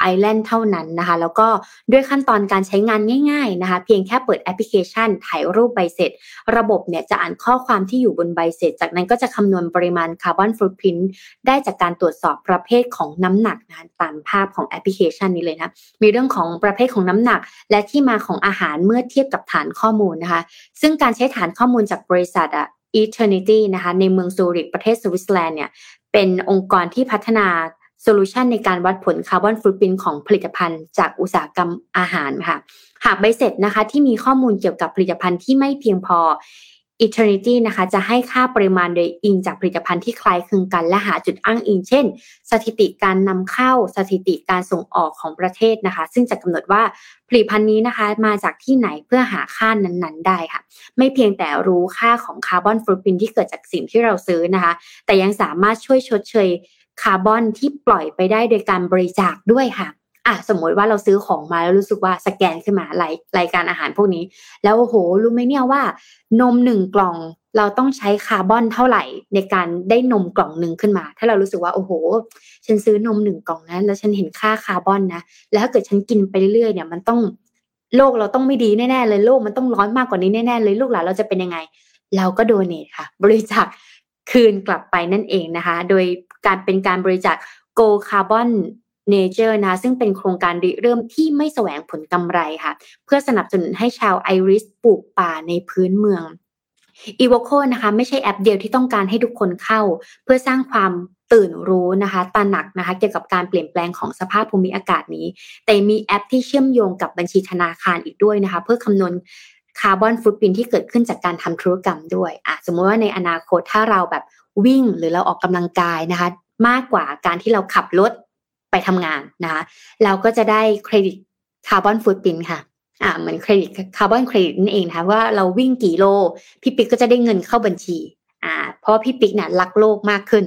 ไอแลนด์เท่านั้นนะคะ แล้วก็ด้วยขั้นตอนการใช้งานง่าย ๆนะคะ เพียงแค่เปิดแอปพลิเคชัน ถ่ายรูปใบเสร็จ ระบบเนี่ยจะอ่านข้อความที่อยู่บนใบเสร็จ จากนั้นก็จะคำนวณปริมาณ carbon footprint ได้จากการตรวจสอบประเภทของน้ำหนักนะตามภาพของแอปพลิเคชันนี้เลยนะมีเรื่องของประเภทของน้ำหนัก และที่มาของอาหารเมื่อเทียบกับฐานข้อมูลนะคะ ซึ่งการใช้ฐานข้อมูลจากบริษัทอะ Eaternity นะคะในเมืองซูริกประเทศสวิตเซอร์แลนด์เนี่ยเป็นองค์กรที่พัฒนา โซลูชันในการวัดผล carbon footprint ของผลิตภัณฑ์จากอุตสาหกรรมอาหารค่ะ หากใบเสร็จนะคะที่มีข้อมูลเกี่ยวกับผลิตภัณฑ์ที่ไม่เพียงพอ Eaternity นะคะจะให้ค่าปริมาณโดยอิงจากผลิตภัณฑ์ที่คล้ายคลึงกันและหาจุดอ้างอิง เช่น สถิติการนำเข้าสถิติการส่งออกของประเทศนะคะ ซึ่งจะกำหนดว่าผลิตภัณฑ์นี้นะคะมาจากที่ไหนเพื่อหาค่านั้นๆ ได้ค่ะ ไม่เพียงแต่รู้ค่าของ carbon footprint ที่เกิดจากสิ่งที่เราซื้อนะคะ แต่ยังสามารถช่วยชดเชย คาร์บอนที่ปล่อยไปได้โดยการบริจาคด้วยค่ะอะสมมติว่าเราซื้อของมาแล้วรู้สึกว่าสแกนขึ้นมารายรายการอาหารพวกนี้ แล้วโอ้โหรู้ไหมเนี่ยว่า นมหนึ่งกล่องเราต้องใช้คาร์บอนเท่าไหร่ ในการได้นมกล่องหนึ่งขึ้นมา ถ้าเรารู้สึกว่าโอ้โห ฉันซื้อนมหนึ่งกล่องนะแล้วฉันเห็นค่าคาร์บอนนะแล้วถ้าเกิดฉันกินไปเรื่อยๆเนี่ยมันต้องโลกเราต้องไม่ดีแน่ๆเลยโลกมันต้องร้อนมากกว่านี้แน่ๆเลยลูกหลานเราจะเป็นยังไง เราก็โดเนทค่ะ บริจาคคืนกลับไปนั่นเองนะคะ โดย การเป็นการบริจาค Go Carbon Nature นะซึ่งเป็นโครงการริเริ่มที่ไม่แสวงผลกำไรค่ะ เพื่อสนับสนุนให้ชาวไอริสปลูกป่าในพื้นเมือง e v o c o นะคะไม่ใช่แอปเดียวที่ต้องการให้ทุกคนเข้า เพื่อสร้างความตื่นรู้นะคะตระหนักนะคะเกี่ยวกับการเปลี่ยนแปลงของสภาพภูมิอากาศนี้ แต่มีแอปที่เชื่อมโยงกับบัญชีธนาคารอีกด้วยนะคะเพื่อคำนวณcarbon footprint ที่เกิดขึ้นจากการทำธุรกรรมด้วยอะสมมติว่าในอนาคตถ้าเราแบบ วิ่งหรือเราออกกำลังกายนะคะ มากกว่าการที่เราขับรถไปทำงานนะคะ เราก็จะได้เครดิต carbon footprint ค่ะอ่าเหมือนเครดิตคาร์บอนเครดิตนั่นเองนะคะว่าเราวิ่งกี่โล พี่ปิ๊กก็จะได้เงินเข้าบัญชีอ่าเพราะพี่ปิ๊กเนี่ยรักโลกมากขึ้น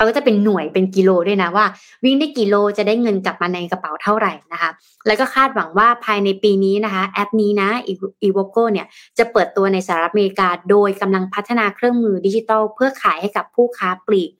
เขาก็จะเป็นหน่วยเป็นกิโลด้วยนะว่า วิ่งได้กี่โลจะได้เงินกลับมาในกระเป๋าเท่าไหร่นะคะ แล้วก็คาดหวังว่าภายในปีนี้นะคะแอปนี้นะ Evocco เนี่ยจะเปิดตัวในสหรัฐอเมริกา โดยกำลังพัฒนาเครื่องมือดิจิทัล เพื่อขายให้กับผู้ค้าปลีก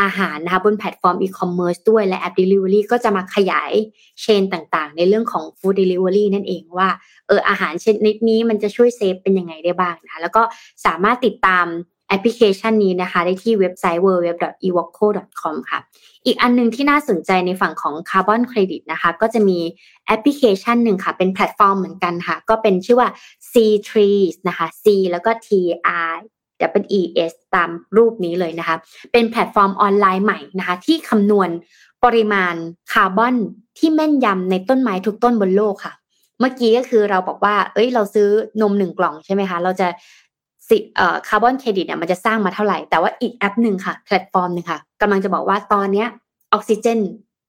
อาหารนะคะบนแพลตฟอร์มอีคอมเมิร์ซด้วยและแอป Delivery ก็จะมาขยาย chain ต่างๆ ในเรื่องของ Food Delivery นั่นเองว่าเอออาหารชนิดนี้มันจะช่วย save เป็นยังไงได้บ้างนะคะแล้วก็สามารถติดตาม แอปพลิเคชันนี้นะคะ ได้ที่เว็บไซต์ www.evocco.com ค่ะ อีกอันนึงที่น่าสนใจในฝั่งของ Carbon Credit นะคะ ก็จะมีแอปพลิเคชันหนึ่งค่ะ เป็นแพลตฟอร์มเหมือนกันค่ะ ก็เป็นชื่อว่า C Trees นะคะ C แล้วก็ T R W E S ตามรูปนี้เลยนะคะ เป็นแพลตฟอร์มออนไลน์ใหม่นะคะ ที่คำนวณปริมาณคาร์บอนที่แม่นยำในต้นไม้ทุกต้นบนโลกค่ะ เมื่อกี้ก็คือเราบอกว่า เอ้ย เราซื้อนมหนึ่งกล่องใช่ไหมคะ เราจะ สิคาร์บอนเครดิตเนี่ยมันจะสร้างมาเท่าไหร่ แต่ว่าอีกแอปหนึ่งค่ะ แพลตฟอร์มหนึ่งค่ะกำลังจะบอกว่าตอนเนี้ยออกซิเจน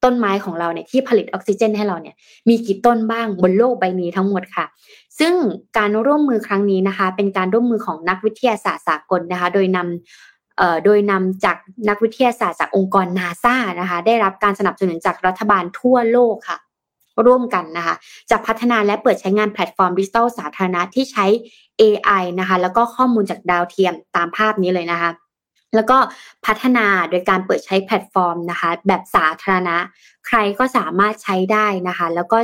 ต้นไม้ของเราเนี่ยที่ผลิตออกซิเจนให้เราเนี่ยมีกี่ต้นบ้างบนโลกใบนี้ทั้งหมดค่ะ ซึ่งการร่วมมือครั้งนี้นะคะ เป็นการร่วมมือของนักวิทยาศาสตร์สากลนะคะ โดยนำโดยนำจากนักวิทยาศาสตร์จากองค์กรนาซานะคะ ได้รับการสนับสนุนจากรัฐบาลทั่วโลกค่ะ ร่วมกันนะคะ จะพัฒนาและเปิดใช้งานแพลตฟอร์มดิจิทัลสาธารณะที่ใช้ AI นะคะ แล้วก็ข้อมูลจากดาวเทียมตามภาพนี้เลยนะคะ แล้วก็พัฒนาโดยการเปิดใช้แพลตฟอร์มนะคะ แบบสาธารณะ ใครก็สามารถใช้ได้นะคะ แล้วก็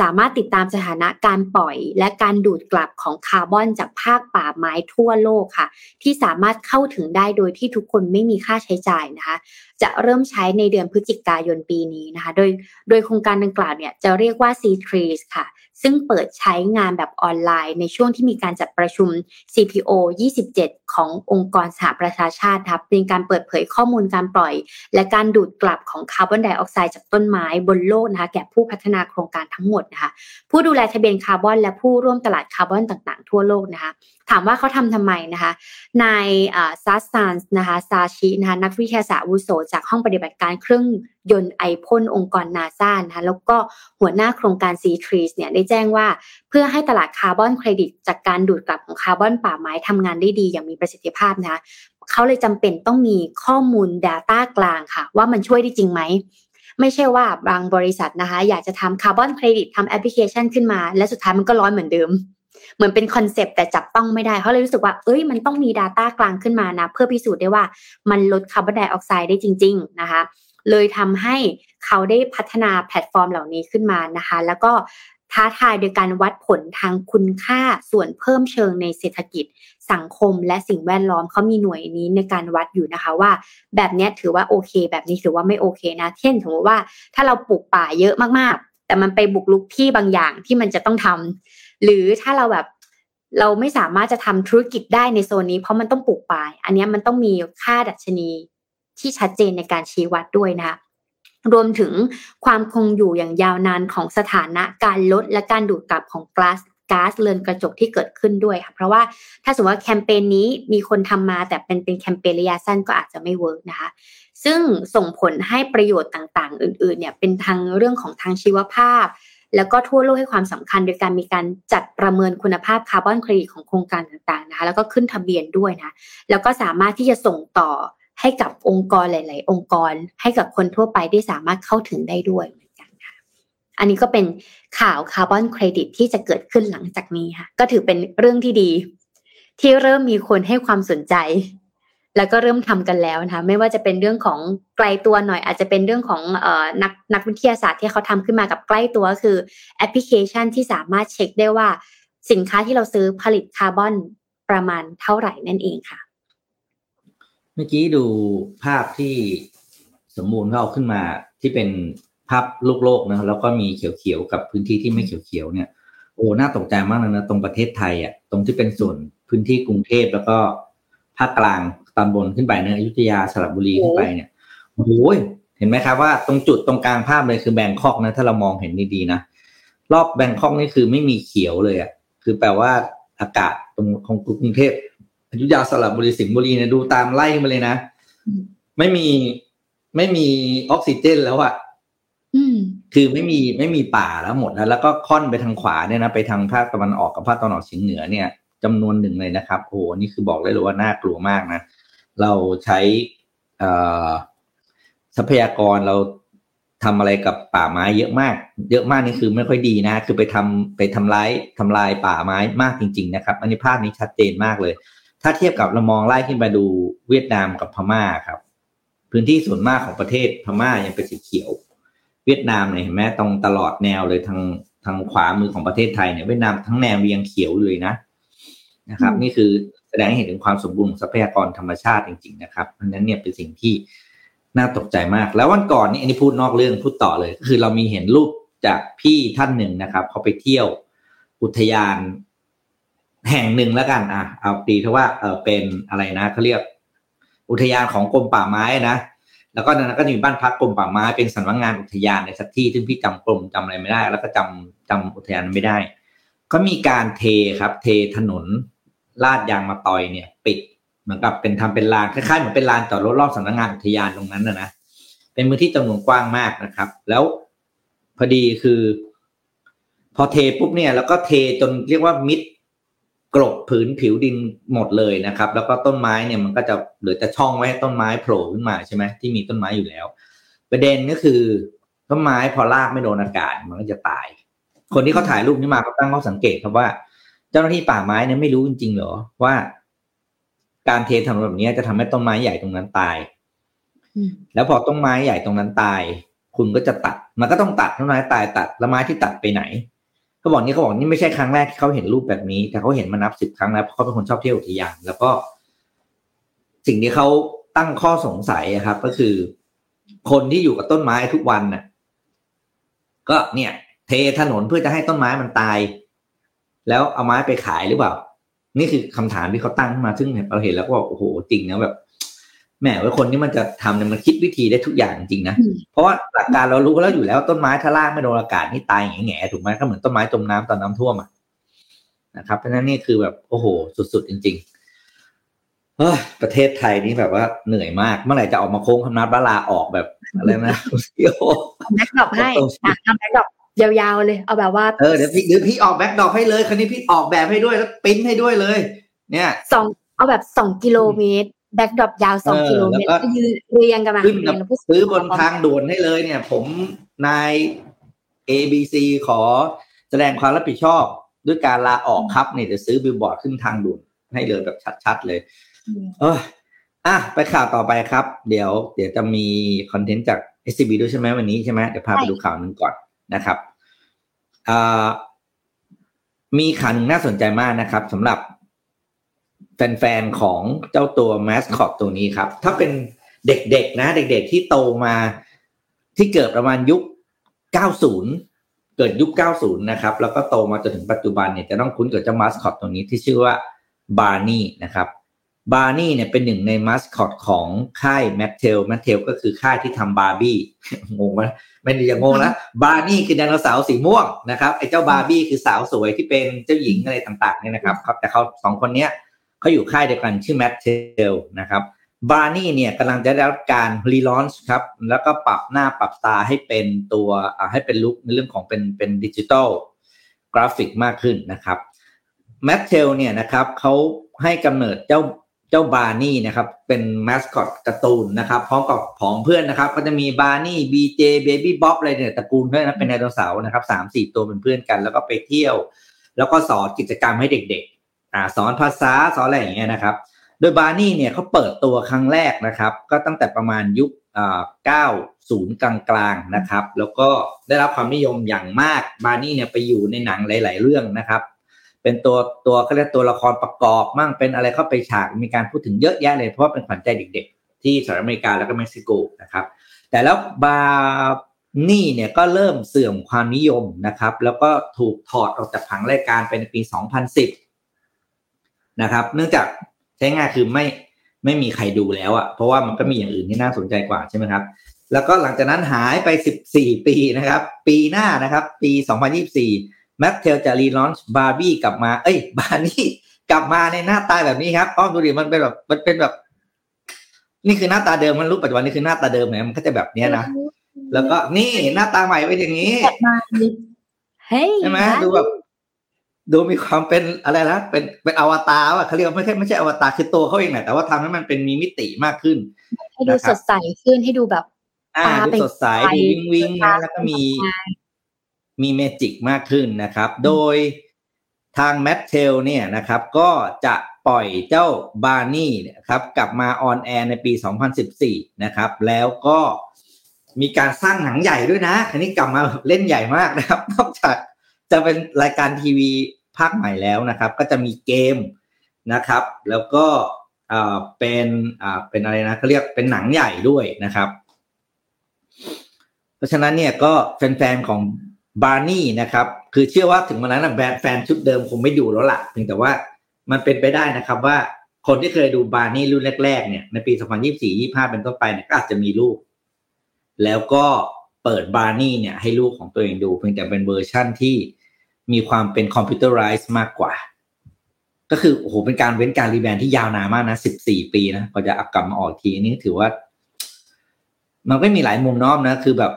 สามารถติดตามสถานะการปล่อย และการดูดกลับของคาร์บอนจากภาคป่าไม้ทั่วโลกค่ะ ที่สามารถเข้าถึงได้โดยที่ทุกคนไม่มีค่าใช้จ่ายนะคะ จะเริ่มใช้ในเดือนพฤศจิกายนปีนี้นะคะ โดยโดยโครงการดังกล่าวเนี่ยจะเรียกว่า C Trees ค่ะ ซึ่งเปิดใช้งานแบบออนไลน์ในช่วงที่มีการจัดประชุม COP 27 ขององค์กรสหประชาชาติครับเป็นการเปิดเผยข้อมูลการปล่อย และการดูดกลับของคาร์บอนไดออกไซด์จากต้นไม้บนโลกนะคะแก่ผู้พัฒนาโครงการทั้งหมดนะคะผู้ดูแลทะเบียนคาร์บอนและผู้ร่วมตลาดคาร์บอนต่างๆ ทั่วโลกนะคะถามว่าเขาทำทำไมนะคะนายซัสซานส์นะคะซาชินะคะนักวิทยาศาสตร์อาวุโสจากห้องปฏิบัติการเครื่องยนต์ไอพ่นองค์กรนาซานะคะแล้วก็หัวหน้าโครงการ C Trees เนี่ยได้แจ้งว่า เพื่อให้ตลาดคาร์บอนเครดิต จากการดูดกลับของคาร์บอนป่าไม้ทำงานได้ดีอย่างมีประสิทธิภาพนะคะเขาเลยจำเป็นต้องมีข้อมูล Data กลางค่ะ ว่ามันช่วยได้จริงไหมไม่ใช่ว่าบางบริษัทนะคะ อยากจะทำคาร์บอนเครดิตทำแอปพลิเคชันขึ้นมา และสุดท้ายมันก็ร้อนเหมือนเดิม เหมือนเป็นคอนเซปต์แต่จับต้องไม่ได้เขาเลยรู้สึกว่า เอ้ยมันต้องมี Data กลางขึ้นมานะ เพื่อพิสูจน์ได้ว่ามันลดคาร์บอนไดออกไซด์ได้จริง ๆ นะคะ เลยทำให้เขาได้พัฒนาแพลตฟอร์มเหล่านี้ขึ้นมานะคะ แล้วก็ท้าทายโดยการวัดผลทางคุณค่าส่วนเพิ่มเชิงในเศรษฐกิจ สังคมและสิ่งแวดล้อมเขามีหน่วยนี้ในการวัดอยู่นะคะว่า แบบนี้ถือว่าโอเค แบบนี้ถือว่าไม่โอเคนะเช่นสมมติว่าถ้าเราปลูกป่าเยอะมากๆ แต่มันไปบุกรุกที่บางอย่างที่มันจะต้องทำ หรือถ้าเราแบบเราไม่สามารถจะทำธุรกิจได้ในโซนนี้เพราะมันต้องปลูกป่าอันนี้มันต้องมีค่าดัชนีที่ชัดเจนในการชี้วัดด้วยนะคะรวมถึงความคงอยู่อย่างยาวนานของสถานะการลดและการดูดกลับของก๊าซก๊าซเรือนกระจกที่เกิดขึ้นด้วยค่ะเพราะว่าถ้าสมมติว่าแคมเปญนี้มีคนทำมาแต่เป็นเป็นแคมเปญระยะสั้นก็อาจจะไม่ work นะคะ ซึ่งส่งผลให้ประโยชน์ต่างๆ อื่นๆเนี่ยเป็นทางเรื่องของทางชีวภาพ แล้วก็ทั่วโลกให้ความสำคัญ โดยการมีการจัดประเมินคุณภาพคาร์บอนเครดิตของโครงการต่างๆนะคะแล้วก็ขึ้นทะเบียนด้วยนะแล้วก็สามารถที่จะส่งต่อให้กับองค์กรหลาย ๆ องค์กร ให้กับคนทั่วไปได้สามารถเข้าถึงได้ด้วยเหมือนกันค่ะอันนี้ก็เป็นข่าวคาร์บอนเครดิตที่จะเกิดขึ้นหลังจากนี้ค่ะก็ถือเป็นเรื่องที่ดี ที่เริ่มมีคนให้ความสนใจ แล้วก็เริ่มทำกันแล้วนะคะไม่ว่าจะเป็นเรื่องของไกลตัวหน่อย อาจจะเป็นเรื่องของออนักนักวิทยาศาสตร์ที่เขาทำขึ้นมากับใกล้ตัวคือแอปพลิเคชันที่สามารถเช็คได้ว่าสินค้าที่เราซื้อผลิตคาร์บอนประมาณเท่าไหร่นั่นเองค่ะ เมื่อกี้ดูภาพที่สมมูลเขาเอาขึ้นมาที่เป็นภาพโลกโลกนะแล้วก็มีเขียวๆกับพื้นที่ที่ไม่เขียวๆเนี่ยโอ้น่าตกใจมากเลยนะตรงประเทศไทยอะตรงที่เป็นส่วนพื้นที่กรุงเทพแล้วก็ภาคกลาง ตอนบนขึ้นไปเนออยุธยาสระบุรีขึ้นไปเนี่ยโอ้ยเห็นไหมครับว่าตรงจุดตรงกลางภาพเลยคือแบงคอกนะ ถ้าเรามองเห็นดีๆนะรอบแบงคอกนี่คือไม่มีเขียวเลยอะคือแปลว่าอากาศตรงของกรุงเทพอยุธยาสระบุรีสิงห์บุรีเนี่ยดูตามไล่มาเลยนะไม่มีไม่มีออกซิเจนแล้วอะคือไม่มีไม่มีป่าแล้วหมดแล้ว แล้วก็ค่อนไปทางขวาเนี่ยนะไปทางภาคตะวันออกกับภาคตะวันออกเฉียงเหนือเนี่ยจำนวนหนึ่งเลยนะครับโอ้นี่คือบอกเลยเลยว่าน่ากลัวมากนะ เราใช้ทรัพยากรเราทำอะไรกับป่าไม้เยอะมาก เยอะมากนี่คือไม่ค่อยดีนะ คือไปทำไปทำลายทำลายป่าไม้มากจริง ๆ นะครับ อันนี้ภาพนี้ชัดเจนมากเลย ถ้าเทียบกับเรามองไล่ขึ้นไปดูเวียดนามกับพม่าครับ พื้นที่ส่วนมากของประเทศพม่ายังเป็นสีเขียว เวียดนามเนี่ยเห็นไหมตรงตลอดแนวเลยทางทางขวามือของประเทศไทยเนี่ยเวียดนามทั้งแนวยังเขียวเลยนะนะครับ นี่คือ แสดงให้เห็นถึงความสมบูรณ์ของทรัพยากรธรรมชาติจริงๆนะครับเพราะนั้นเนี่ยเป็นสิ่งที่น่าตกใจมาก แล้ววันก่อนนี่อันนี้พูดนอกเรื่องพูดต่อเลย คือเรามีเห็นรูปจากพี่ท่านหนึ่งนะครับเขาไปเที่ยวอุทยาน แห่งหนึ่งแล้วกันอะเอาตีเท่าว่าเออเป็นอะไรนะเขาเรียก อุทยานของกรมป่าไม้นะแล้วก็นั้นก็มีบ้านพักกรมป่าไม้เป็นสำนักงานอุทยานในสักที่ซึ่งพี่จำกรมจำอะไรไม่ได้ แล้วก็จำจำอุทยานไม่ได้ ก็มีการเทครับ เทถนน ลาดยางมาต่อยเนี่ย ปิดเหมือนกับเป็นทำเป็นลานคล้ายๆเหมือนเป็นลานจอดรถรอบสำนักงานอุทยานตรงนั้นนะนะเป็นพื้นที่จำนวนกว้างมากนะครับ แล้วพอดีคือ พอเทปุ๊บเนี่ย แล้วก็เทจนเรียกว่ามิดกรบผืนผิวดินหมดเลยนะครับ แล้วก็ต้นไม้เนี่ยมันก็จะเหลือแต่ช่องไว้ให้ต้นไม้โผล่ขึ้นมาใช่ไหมที่มีต้นไม้อยู่แล้ว ประเด็นก็คือต้นไม้พอรากไม่โดนอากาศมันก็จะตาย คนที่เขาถ่ายรูปนี้มาเขาตั้งข้อสังเกตครับว่า เจ้าหน้าที่ป่าไม้เนี่ยไม่รู้จริงๆเหรอว่าการเทถนนแบบนี้จะทำให้ต้นไม้ใหญ่ตรงนั้นตาย แล้วพอต้นไม้ใหญ่ตรงนั้นตาย คุณก็จะตัด มันก็ต้องตัดต้นไม้ตายตัดแล้วไม้ที่ตัดไปไหนเขาบอกนี่เขาบอกนี่ไม่ใช่ครั้งแรกที่เขาเห็นรูปแบบนี้ แต่เขาเห็นมานับสิบครั้งแล้วเพราะเขาเป็นคนชอบเที่ยวอุทยานแล้วก็ สิ่งที่เขาตั้งข้อสงสัยครับ ก็คือ คนที่อยู่กับต้นไม้ทุกวันน่ะ ก็เนี่ย เทถนนเพื่อจะให้ต้นไม้มันตาย แล้วเอาไม้ไปขายหรือเปล่า นี่คือคำถามที่เขาตั้งขึ้นมาซึ่งเราเห็นแล้วก็บอกโอ้โหจริงนะแบบแหมว่าคนที่มันจะทำเนี่ยมันคิดวิธีได้ทุกอย่างจริงนะ เพราะว่าหลักการเรารู้แล้วอยู่แล้วต้นไม้ถ้าล่างไม่โดนอากาศนี่ตายแง่ๆถูกไหมก็เหมือนต้นไม้จมน้ำตอนน้าท่วมอะนะครับเพราะนั้นนี่คือแบบโอ้โห สุดๆจริงๆเฮ้ยประเทศไทยนี่แบบว่าเหนื่อยมาก เมื่อไหร่จะออกมาโค้งคำนับลาออกแบบอะไรนะโอ้แบ็กดรอปให้ทำแบ็กดรอป ยาวๆเลย เอาแบบว่าเออเดี๋ยวพี่เดี๋ยวพี่ออกแบ็กดรอปให้เลยคันนี้พี่ออกแบบให้ด้วยแล้วปิ้นให้ด้วยเลย เนี่ยสองเอาแบบสองกิโลเมตรแบ็กดรอปยาวสองกิโลเมตรยืนเรียงกันมาซื้อบนทางด่วนให้เลยเนี่ย ผมนาย ABC ขอแสดงความรับผิดชอบด้วยการลาออกครับเนี่ยจะซื้อบิลบอร์ดขึ้นทางด่วนให้เลยแบบชัดๆเลย เอออะไปข่าวต่อไปครับ เดี๋ยว เดี๋ยวจะมี content จาก SCB ด้วยใช่ไหมวันนี้ใช่ไหมเดี๋ยวพาไปดูข่าวหนึ่งก่อน นะครับมีข่าวหนึ่งน่าสนใจมากนะครับสำหรับแฟนๆของเจ้าตัวแมสคอตตัวนี้ครับ ถ้าเป็นเด็กๆนะ เด็กๆที่โตมาที่เกิดประมาณยุค 90 เกิดยุค 90 นะครับ แล้วก็โตมาจนถึงปัจจุบันเนี่ยจะต้องคุ้นกับเจ้ามาสคอตตัวนี้ที่ชื่อว่าบาร์นี่นะครับ บาร์นี่เนี่ยเป็นหนึ่งในมาสคอตของค่ายแมทเทลแมทเทลก็คือค่ายที่ทำบาร์บี้งงไหมไม่ได้ยังงงแล้วบาร์นี่คือไดโนเสาร์สีม่วงนะครับไอ้เจ้าบาร์บี้คือสาวสวยที่เป็นเจ้าหญิงอะไรต่างๆเนี่ยนะครับครับแต่เขาสองคนเนี้ยเขาอยู่ค่ายเดียวกันชื่อแมทเทลนะครับบาร์นี่เนี่ยกำลังจะได้รับการ relaunch ครับแล้วก็ปรับหน้าปรับตาให้เป็นตัวให้เป็น look ในเรื่องของเป็นเป็นดิจิตอลกราฟิกมากขึ้นนะครับแมทเทลเนี่ยนะครับเขาให้กำเนิดเจ้า เจ้าบาร์นี่นะครับเป็นมาสคอตการ์ตูนนะครับพร้อมกับผองเพื่อนนะครับ ก็จะมีบาร์นี่บีเจเบบี้บ๊อบอะไรเนี่ยตระกูลเพื่อนนะเป็นไดโนเสาร์นะครับสามสี่ตัวเป็นเพื่อนกัน แล้วก็ไปเที่ยว แล้วก็สอนกิจกรรมให้เด็กอ่าสอนภาษาสอนอะไรอย่างเงี้ยนะครับ โดยบาร์นี่เนี่ยเขาเปิดตัวครั้งแรกนะครับ ก็ตั้งแต่ประมาณยุคอ่าเก้าศูนย์กลางๆนะครับ แล้วก็ได้รับความนิยมอย่างมากบาร์นี่เนี่ยไปอยู่ในหนังหลาย ๆ เรื่องนะครับ เป็นตัวตัวเขาเรียกตัวละครประกอบมั่งเป็นอะไรเข้าไปฉากมีการพูดถึงเยอะแยะเลยเพราะว่าเป็นขวัญใจเด็กๆ ที่สหรัฐอเมริกาแล้วก็เม็กซิโกนะครับแต่แล้วบานี่เนี่ยก็เริ่มเสื่อมความนิยมนะครับ แล้วก็ถูกถอดออกจากผังรายการไปในปี 2010 นะครับ เนื่องจากใช้ง่ายคือไม่ไม่มีใครดูแล้วอ่ะเพราะว่ามันก็มีอย่างอื่นที่น่าสนใจกว่าใช่ไหมครับ แล้วก็หลังจากนั้นหายไป 14 ปีนะครับ ปีหน้านะครับ ปี 2024 แมทเทลจะ relaunch บาร์บี้กลับมา เอ้ย บาร์นี่กลับมาในหน้าตาแบบนี้ครับอ้อมดูดิมันเป็นแบบมันเป็นแบบ นี่คือหน้าตาเดิมมันรูปปัจจุบันนี่คือหน้าตาเดิมเนี่ยมันก็จะแบบเนี้ยนะแล้วก็นี่หน้าตาใหม่เป็นอย่างนี้ใช่ไหมดูแบบดูมีความเป็นอะไรนะเป็นเป็นอวตารว่ะเขาเรียกไม่ใช่ไม่ใช่อวตารคือตัวเขาเองแหละแต่ว่าทำให้มันเป็นมีมิติมากขึ้น ให้ดูสดใสขึ้นให้ดูแบบอ่าดูสดใสดูวิงวิงนะแล้วก็มี มีเมจิกมากขึ้นนะครับ โดยทางแมทเทลเนี่ยนะครับก็จะปล่อยเจ้าบาร์นี่นะครับกลับมา on air ในปี 2014 นะครับ แล้วก็มีการสร้างหนังใหญ่ด้วยนะอันนี้กลับมาเล่นใหญ่มากนะครับ นอกจากจะเป็นรายการทีวีภาคใหม่แล้วนะครับ ก็จะมีเกมนะครับ แล้วก็เป็นเป็นอะไรนะเขาเรียกเป็นหนังใหญ่ด้วยนะครับ เพราะฉะนั้นเนี่ยก็แฟนๆของ บาร์นี่นะครับ คือเชื่อว่าถึงวันนั้นแบแฟนชุดเดิมคงไม่ดูแล้วล่ะเพียงแต่ว่ามันเป็นไปได้นะครับว่าคนที่เคยดูบาร์นี่รุ่นแรกๆเนี่ยในปี 2024 25 เป็นต้นไปเนี่ยก็อาจจะมีลูก แล้วก็เปิดบาร์นี่เนี่ยให้ลูกของตัวเองดู เพียงแต่เป็นเวอร์ชั่นที่มีความเป็น computerized มากกว่า ก็คือโอ้โหเป็นการเว้นการ rebrand ที่ยาวนานมากนะสิบสี่ปีนะพอจะอักกลับมาออกทีนี้ถือว่า มันก็มีหลายมุมอ้อมนะ คือแบบ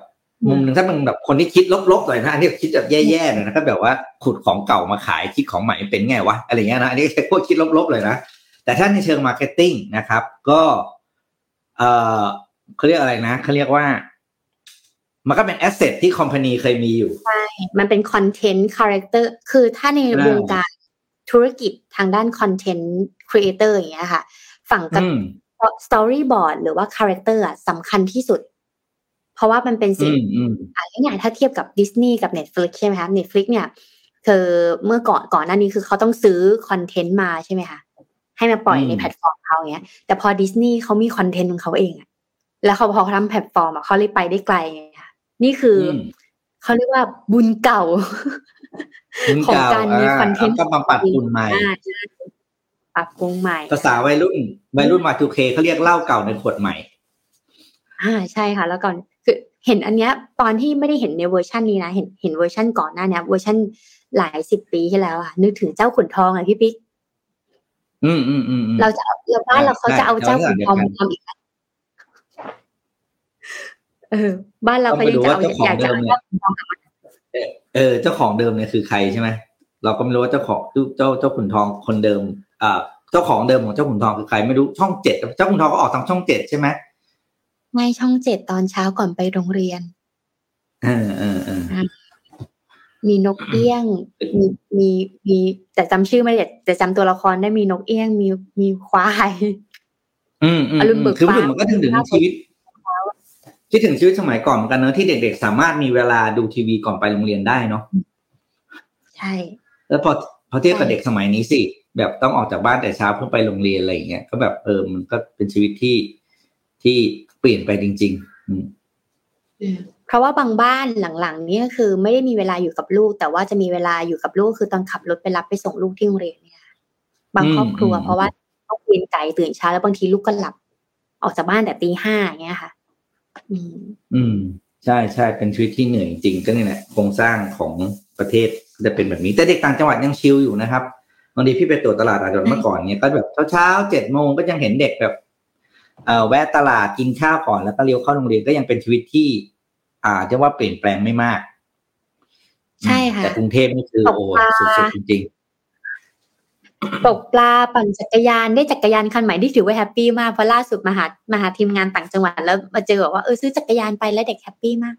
มุมหนึ่งถ้ามันแบบคนที่คิดลบๆหน่อยนะอันนี้คิดแบบแย่ๆหน่อยนะก็แบบว่าขุดของเก่ามาขายคิดของใหม่เป็นไงวะอะไรเงี้ยนะอันนี้พวกคิดลบๆเลยนะแต่ถ้าในเชิง marketing นะครับ ก็เออเขาเรียกอะไรนะเขาเรียกว่า มันก็เป็น asset ที่ company เคยมีอยู่ใช่มันเป็น content character คือถ้าในวงการธุรกิจทางด้าน content creator อย่างเงี้ยค่ะ ฝั่งกับstoryboard หรือว่า character สำคัญที่สุด เพราะว่ามันเป็นสิ่งอ่าง่ายๆถ้าเทียบกับดิสนีย์กับ Netflix ใช่ไหมคะ Netflix เนี่ยคือเมื่อก่อนก่อนหน้านี้คือเขาต้องซื้อ content มาใช่ไหมคะให้มาปล่อยในแพลตฟอร์มเขาเนี้ย แต่พอดิสนีย์เขามี content ของเขาเองอะแล้วเขาพอเขาทำแพลตฟอร์มอะเขาเลยไปได้ไกลไงค่ะนี่คือเขาเรียกว่าบุญเก่าของการมี content ก็มาปัดฝุ่นใหม่ปรับปรุงใหม่ภาษาวัยรุ่นวัยรุ่น Y2K เขาเรียกเหล้าเก่าในขวดใหม่ อ่าใช่ค่ะ แล้วก่อนคือเห็นอันเนี้ยตอนที่ไม่ได้เห็นในเวอร์ชันนี้นะเห็นเห็นเวอร์ชันก่อนหน้านี้เวอร์ชันหลายสิบปีที่แล้วอะนึกถึงเจ้าขุนทองอะพี่ปิ๊กอืมอืมอืมเราจะเราบ้านเราเขาจะเอาเจ้าขุนทองมาทำอีกเออ บ้านเราเขายังจะเอาอยากจะเอาเจ้าขุนทองกลับมาเออ เจ้าของเดิมเนี่ยคือใครใช่ไหมเราก็ไม่รู้ว่าเจ้าของเจ้าเจ้าขุนทองคนเดิมอ่าเจ้าของเดิมของเจ้าขุนทองคือใครไม่รู้ช่องเจ็ดเจ้าขุนทองก็ออกทางช่องเจ็ดใช่ไหม ไม่ช่องเจ็ดตอนเช้าก่อนไปโรงเรียนเออเออเออมีนกเอี้ยง มีมีมีแต่จำชื่อไม่ได้แต่จำตัวละครได้มีนกเอี้ยง มีมีควายอืมอืมคือถึงมันก็ถึงถึงชีวิตคิดถึงชีวิตสมัยก่อนเหมือนกันเนอะที่เด็ก ๆ สามารถมีเวลาดูทีวีก่อนไปโรงเรียนได้เนาะใช่ แล้วพอพอเทียบกับเด็กสมัยนี้สิแบบต้องออกจากบ้านแต่เช้าเพื่อไปโรงเรียนอะไรอย่างเงี้ยก็แบบเออมันก็เป็นชีวิตที่ที่เปลี่ยนไปจริงๆอืมเพราะว่าบางบ้านหลังๆนี้ก็คือไม่ได้มีเวลาอยู่กับลูก แต่ว่าจะมีเวลาอยู่กับลูกคือตอนขับรถไปรับไปส่งลูกที่โรงเรียนเนี่ย บางครอบครัว เพราะว่าต้องเรียนไก่ตื่นเช้าแล้วบางทีลูกก็หลับ ออกจากบ้านแต่ตีห้าอย่างเงี้ยค่ะ อืม อืม ใช่ใช่เป็นชีวิตที่เหนื่อยจริงก็นี่แหละโครงสร้างของประเทศจะเป็นแบบนี้ แต่เด็กต่างจังหวัดยังชิลอยู่นะครับบางทีพี่ไปตรวจตลาดอาจจะเมื่อก่อนเนี้ยก็แบบเช้าเจ็ดโมงก็ยังเห็นเด็กแบบเอ่อ แวะตลาดกินข้าวก่อนแล้วก็เลี้ยวเข้าโรงเรียนก็ยังเป็นชีวิตที่อาจจะว่าเปลี่ยนแปลงไม่มาก ใช่ค่ะแต่กรุงเทพนี่คือโอ้สุดๆจริงตกปลาปั่นจักรยานได้จักรยานคันใหม่ที่ถือว่าแฮปปี้มากเพราะล่าสุดมาหามาหาทีมงานต่างจังหวัดแล้วมาเจอว่าเออซื้อจักรยานไปแล้วเด็ก happy มาก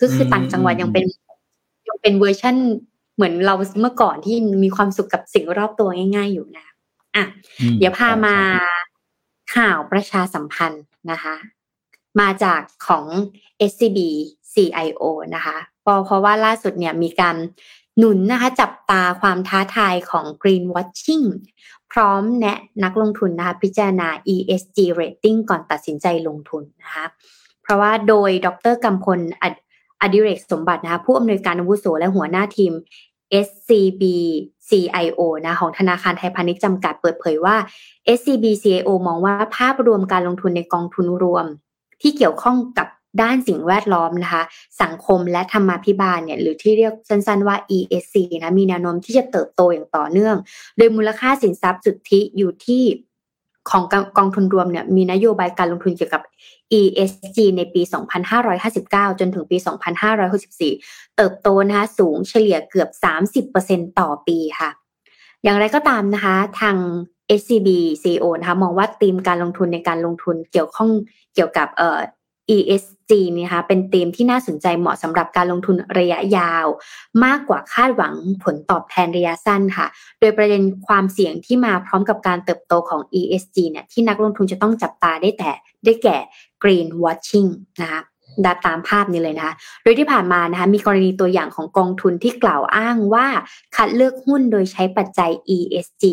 ก็คือต่างจังหวัดยังเป็นยังเป็นเวอร์ชั่นเหมือนเราเมื่อก่อนที่มีความสุขกับสิ่งรอบตัวง่าย ๆ อยู่นะอะเดี๋ยวพามา ข่าวประชาสัมพันธ์นะคะ มาจากของ SCB CIO นะคะเพราะเพราะว่าล่าสุดเนี่ยมีการหนุนนะคะจับตาความท้าทายของ Greenwashing พร้อมแนะนักลงทุนนะคะพิจารณา ESG rating ก่อนตัดสินใจลงทุนนะคะเพราะว่าโดยดรกำพลอดิเรกสมบัตินะคะผู้อำนวยการอาวุโสและหัวหน้าทีม SCB CIO นะของธนาคารไทยพาณิชย์จำกัดเปิดเผยว่า SCB CIO มองว่าภาพรวมการลงทุนในกองทุนรวม ที่เกี่ยวข้องกับด้านสิ่งแวดล้อมนะคะ สังคมและธรรมาภิบาลเนี่ยหรือที่เรียกสั้นๆว่า ESC นะมีแนวโน้มที่จะเติบโตอย่างต่อเนื่อง โดยมูลค่าสินทรัพย์สุทธิอยู่ที่ ของกองทุนรวมเนี่ยมีนโยบายการลงทุนเกี่ยวกับ ESG ในปี 2559 จนถึงปี 2564 เติบโตนะคะสูงเฉลี่ยเกือบ 30%ต่อปีค่ะ อย่างไรก็ตามนะคะทาง SCB CEO นะคะมองว่าธีมการลงทุนในการลงทุนเกี่ยวข้องเกี่ยวกับเอ่อ ESG นะคะเป็นธีมที่น่าสนใจเหมาะสำหรับการลงทุนระยะยาว มากกว่าคาดหวังผลตอบแทนระยะสั้นค่ะ โดยประเด็นความเสี่ยงที่มาพร้อมกับการเติบโตของ ESG เนี่ยที่นักลงทุนจะต้องจับตาได้แต่ได้แก่ Green Watching นะคะ ดตามภาพนี้เลยนะคะ โดยที่ผ่านมานะคะมีกรณีตัวอย่างของกองทุนที่กล่าวอ้างว่าคัดเลือกหุ้นโดยใช้ปัจจัย ESG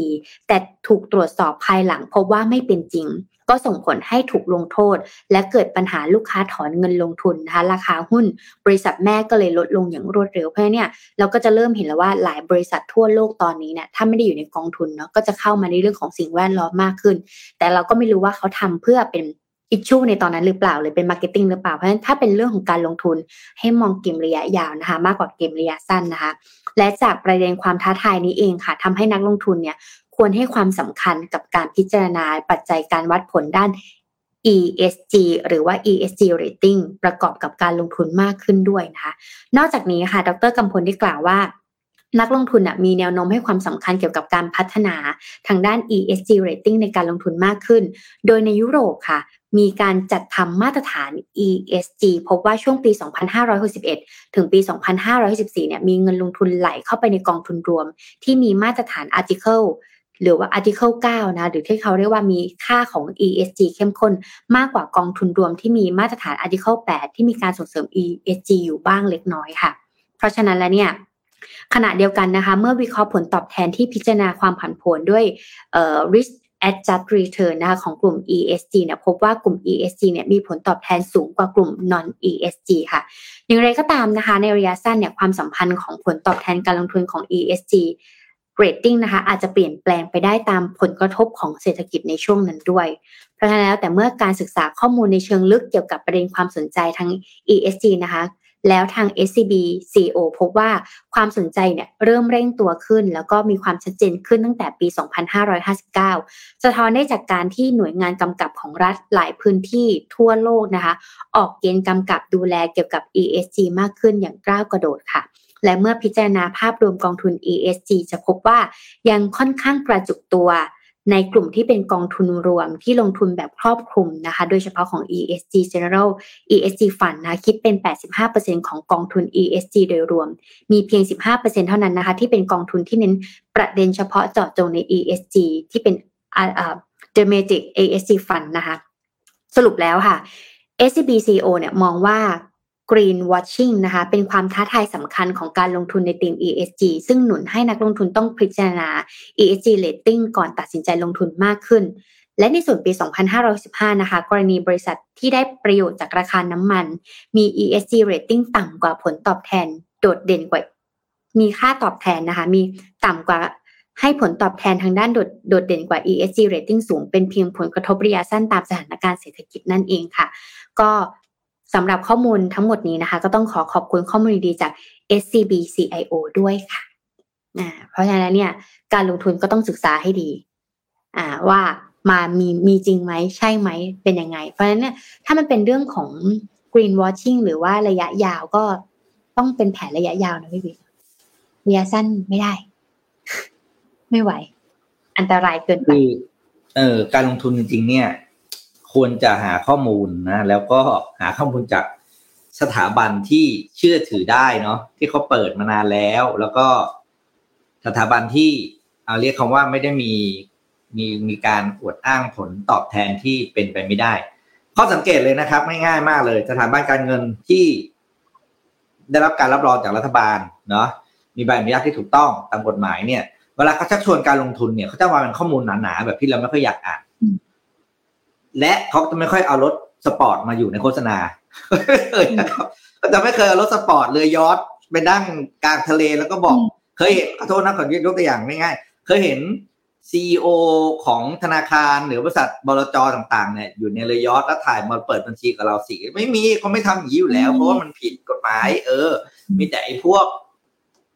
แต่ถูกตรวจสอบภายหลังพบว่าไม่เป็นจริง ก็ส่งผลให้ถูกลงโทษ และเกิดปัญหาลูกค้าถอนเงินลงทุนนะคะราคาหุ้น บริษัทแม่ก็เลยลดลงอย่างรวดเร็ว เพราะเนี่ยเราก็จะเริ่มเห็นแล้วว่าหลายบริษัททั่วโลกตอนนี้เนี่ยถ้าไม่ได้อยู่ในกองทุนเนาะก็จะเข้ามาในเรื่องของสิ่งแวดล้อมมากขึ้น แต่เราก็ไม่รู้ว่าเขาทำเพื่อเป็น issue ในตอนนั้นหรือเปล่าหรือเป็น marketing หรือเปล่าเพราะฉะนั้นถ้าเป็นเรื่องของการลงทุนให้มองเกมระยะยาวนะคะมากกว่าเกมระยะสั้นนะคะ และจากประเด็นความท้าทายนี้เองค่ะทำให้นักลงทุนเนี่ยควรให้ความสำคัญกับการพิจารณาปัจจัยการวัดผลด้าน ESG หรือว่า ESG rating ประกอบกับการลงทุนมากขึ้นด้วยนะคะ นอกจากนี้ค่ะ ดรกำพลได้กล่าวว่า นักลงทุนมีแนวโน้มให้ความสำคัญเกี่ยวกับการพัฒนาทางด้าน ESG rating ในการลงทุนมากขึ้น โดยในยุโรปค่ะ มีการจัดทำมาตรฐาน ESG พบว่าช่วงปี 2561 ถึงปี 2564เนี่ยมีเงินลงทุนไหลเข้าไปในกองทุนรวม ที่มีมาตรฐาน Article หรือว่า Article 9 นะ หรือที่เขาเรียกว่ามีค่าของ ESG เข้มข้น มากกว่ากองทุนรวมที่มีมาตรฐาน Article 8 ที่มีการส่งเสริม ESG อยู่บ้างเล็กน้อยค่ะ เพราะฉะนั้นแล้วเนี่ยขณะเดียวกันนะคะ เมื่อวิเคราะห์ผลตอบแทนที่พิจารณาความผันผวนด้วย risk adjust return นะคะของกลุ่ม ESG เนี่ยพบว่ากลุ่ม ESG เนี่ยมีผลตอบแทนสูงกว่ากลุ่ม non ESG ค่ะ อย่างไรก็ตามนะคะ ในระยะสั้นเนี่ยความสัมพันธ์ของผลตอบแทนการลงทุนของ ESG rating นะคะอาจจะเปลี่ยนแปลงไปได้ตามผลกระทบของเศรษฐกิจในช่วงนั้นด้วย เพราะฉะนั้นแล้วแต่เมื่อการศึกษาข้อมูลในเชิงลึกเกี่ยวกับประเด็นความสนใจทาง ESG นะคะ แล้วทาง SCB CEO พบว่าความสนใจเนี่ยเริ่มเร่งตัวขึ้น แล้วก็มีความชัดเจนขึ้นตั้งแต่ปี 2559 สะท้อนได้จากการที่หน่วยงานกำกับของรัฐหลายพื้นที่ทั่วโลกนะคะ ออกเกณฑ์กำกับดูแลเกี่ยวกับ ESG มากขึ้นอย่างก้าวกระโดดค่ะและเมื่อพิจารณาภาพรวมกองทุน ESG จะพบว่ายังค่อนข้างกระจุกตัว ในกลุ่มที่เป็นกองทุนรวมที่ลงทุนแบบครอบคลุมนะคะ โดยเฉพาะของ ESG General ESG Fund นะคิดเป็น 85%ของกองทุน ESG โดยรวม มีเพียง 15%เท่านั้นนะคะ ที่เป็นกองทุนที่เน้นประเด็นเฉพาะเจาะจงใน ESG ที่เป็น Thematic ESG Fund นะคะ สรุปแล้วค่ะ SBCO เนี่ยมองว่า Green Watching นะคะเป็นความท้าทายสำคัญของการลงทุนในธีม ESG ซึ่งหนุนให้นักลงทุนต้องพิจารณา ESG rating ก่อนตัดสินใจลงทุนมากขึ้น และในส่วนปี 2515 นะคะ กรณีบริษัทที่ได้ประโยชน์จากราคาน้ำมัน มี ESG rating ต่ำกว่าผลตอบแทน โดดเด่นกว่า มีค่าตอบแทนนะคะ มีต่ำกว่าให้ผลตอบแทนทางด้านโดดโดดเด่นกว่า ESG rating สูง เป็นเพียงผลกระทบระยะสั้นตามสถานการณ์เศรษฐกิจนั่นเองค่ะ ก็ สำหรับข้อมูลทั้งหมดนี้นะคะ ก็ต้องขอขอบคุณข้อมูลดีๆจาก SCB CIO ด้วยค่ะอ่าเพราะฉะนั้นเนี่ยการลงทุนก็ต้องศึกษาให้ดี อ่าว่ามามีมีจริงไหมใช่ไหมเป็นยังไง เพราะฉะนั้นเนี่ยถ้ามันเป็นเรื่องของ green watching หรือว่าระยะยาวก็ต้องเป็นแผนระยะยาวนะพี่บิ๊กระยะสั้นไม่ได้ ไม่ไหว อันตรายเกินไปเออการลงทุนจริงๆเนี่ย ควรจะหาข้อมูลนะแล้วก็หาข้อมูลจากสถาบันที่เชื่อถือได้เนาะที่เขาเปิดมานานแล้ว แล้วก็สถาบันที่เอาเรียกคำว่าไม่ได้มีมีมีการอวดอ้างผลตอบแทนที่เป็นไปไม่ได้ ข้อสังเกตเลยนะครับง่ายๆมากเลย สถาบันการเงินที่ได้รับการรับรองจากรัฐบาลเนาะมีใบอนุญาตที่ถูกต้องตามกฎหมายเนี่ย เวลาเขาชักชวนการลงทุนเนี่ยเขาจะวางเป็นข้อมูลหนาๆแบบที่เราไม่ค่อยอยากอ่าน และเขาจะไม่ค่อยเอารถสปอร์ตมาอยู่ในโฆษณาเลยนะครับจะไม่เคยเอารถสปอร์ตเรือยอทไปนั่งกลางทะเลแล้วก็บอก เคยเห็นขอโทษนะขอยกตัวอย่างง่ายๆเคยเห็น CEO ของธนาคารหรือบริษัทบลจต่างๆเนี่ยอยู่ในเรือยอทแล้วถ่ายมาเปิดบัญชีกับเราสิไม่มีเขาไม่ทำอย่างนี้อยู่แล้ว เพราะว่ามันผิดกฎหมาย เออ มีแต่ไอ้พวก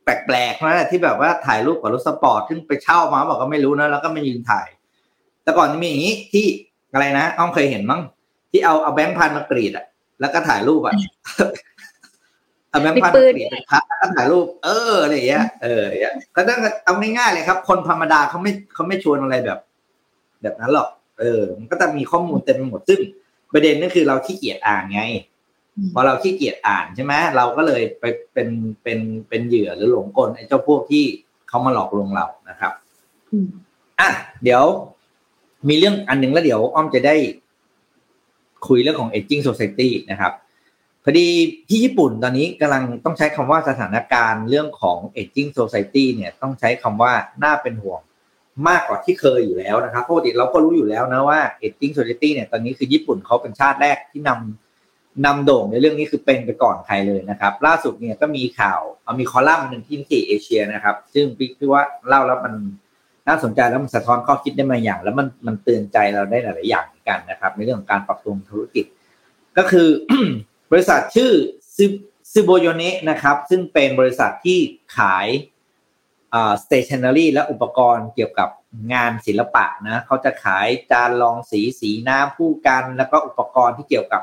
แปลกๆนั่นแหละที่แบบว่าถ่ายรูปกับรถสปอร์ตซึ่งไปเช่ามาบอกก็ไม่รู้นะแล้วก็ไม่ยืนถ่าย แต่ก่อนจะมีอย่างนี้ที่ อะไรนะอ้อมเคยเห็นมั้งที่เอาเอาแบงค์พันมากรีดอะ แล้วก็ถ่ายรูปอะเอาแบงค์พันมากรีดเป็นพัแล้วก็ถ่ายรูป เอออะไรอย่างเงี้ยเอออย่างเงี้ยก็ต้องเอาง่ายๆเลยครับ คนธรรมดาเขาไม่เขาไม่ชวนอะไรแบบ แบบนั้นหรอก เออ มันก็จะมีข้อมูลเต็มไปหมดซึ่งประเด็นก็คือเราขี้เกียจอ่านไงพอเราขี้เกียจอ่านใช่ไหมเราก็เลยไปเป็นเป็นเป็นเหยื่อหรือหลงกลไอ้เจ้าพวกที่เขามาหลอกลวงเรานะครับอะเดี๋ยว มีเรื่องอันหนึ่งแล้วเดี๋ยวอ้อมจะได้คุยเรื่องของ aging society นะครับพอดีที่ญี่ปุ่นตอนนี้กำลังต้องใช้คำว่าสถานการณ์เรื่องของ aging society เนี่ยต้องใช้คำว่าน่าเป็นห่วงมากกว่าที่เคยอยู่แล้วนะครับปกติเราก็รู้อยู่แล้วนะว่า aging society เนี่ยตอนนี้คือญี่ปุ่นเขาเป็นชาติแรกที่นำนำโด่งในเรื่องนี้คือเป็นไปก่อนใครเลยนะครับ ล่าสุดเนี่ยก็มีข่าวเอามีคอลัมน์หนึ่งที่นิเอเชียนะครับ ซึ่งพี่ว่าเล่าแล้วมัน น่าสนใจแล้วมันสะท้อนข้อคิดได้มาอย่าง แล้วมันมันเตือนใจเราได้หลาย ๆ อย่างกันนะครับ ในเรื่องของการปรับปรุงธุรกิจ ก็คือบริษัทชื่อซูโบโยเนะนะครับ ซึ่งเป็นบริษัทที่ขายอ่า stationery และอุปกรณ์เกี่ยวกับงานศิลปะนะเขาจะขายจานรองสีสีน้ำผู้กันแล้วก็อุปกรณ์ที่เกี่ยวกับ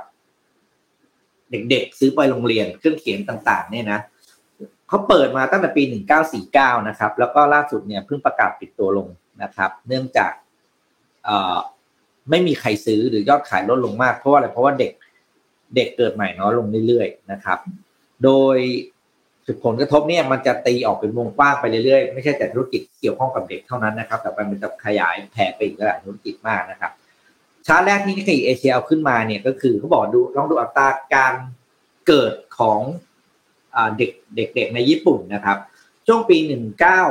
เด็กๆ ซื้อไปโรงเรียนเครื่องเขียนต่าง ๆ เนี่ยนะ เขาเปิดมาตั้งแต่ปี 1949 นะครับ แล้วก็ล่าสุดเนี่ยเพิ่งประกาศปิดตัวลงนะครับ เนื่องจากไม่มีใครซื้อหรือยอดขายลดลงมาก เพราะว่าอะไรเพราะว่าเด็กเด็กเกิดใหม่น้อยลงเรื่อยๆนะครับ โดยผลกระทบเนี่ยมันจะตีออกเป็นวงกว้างไปเรื่อยๆ ไม่ใช่แต่ธุรกิจเกี่ยวข้องกับเด็กเท่านั้นนะครับ แต่มันจะขยายแผ่ไปอีกหลายธุรกิจมากนะครับชาร์ตแรกที่ Nikkei Asia เอาขึ้นมาเนี่ยก็คือเขาบอกดูลองดูอัตราการเกิดของ เด็กเด็กๆในญี่ปุ่นนะครับช่วงปีหนึ่งเก้า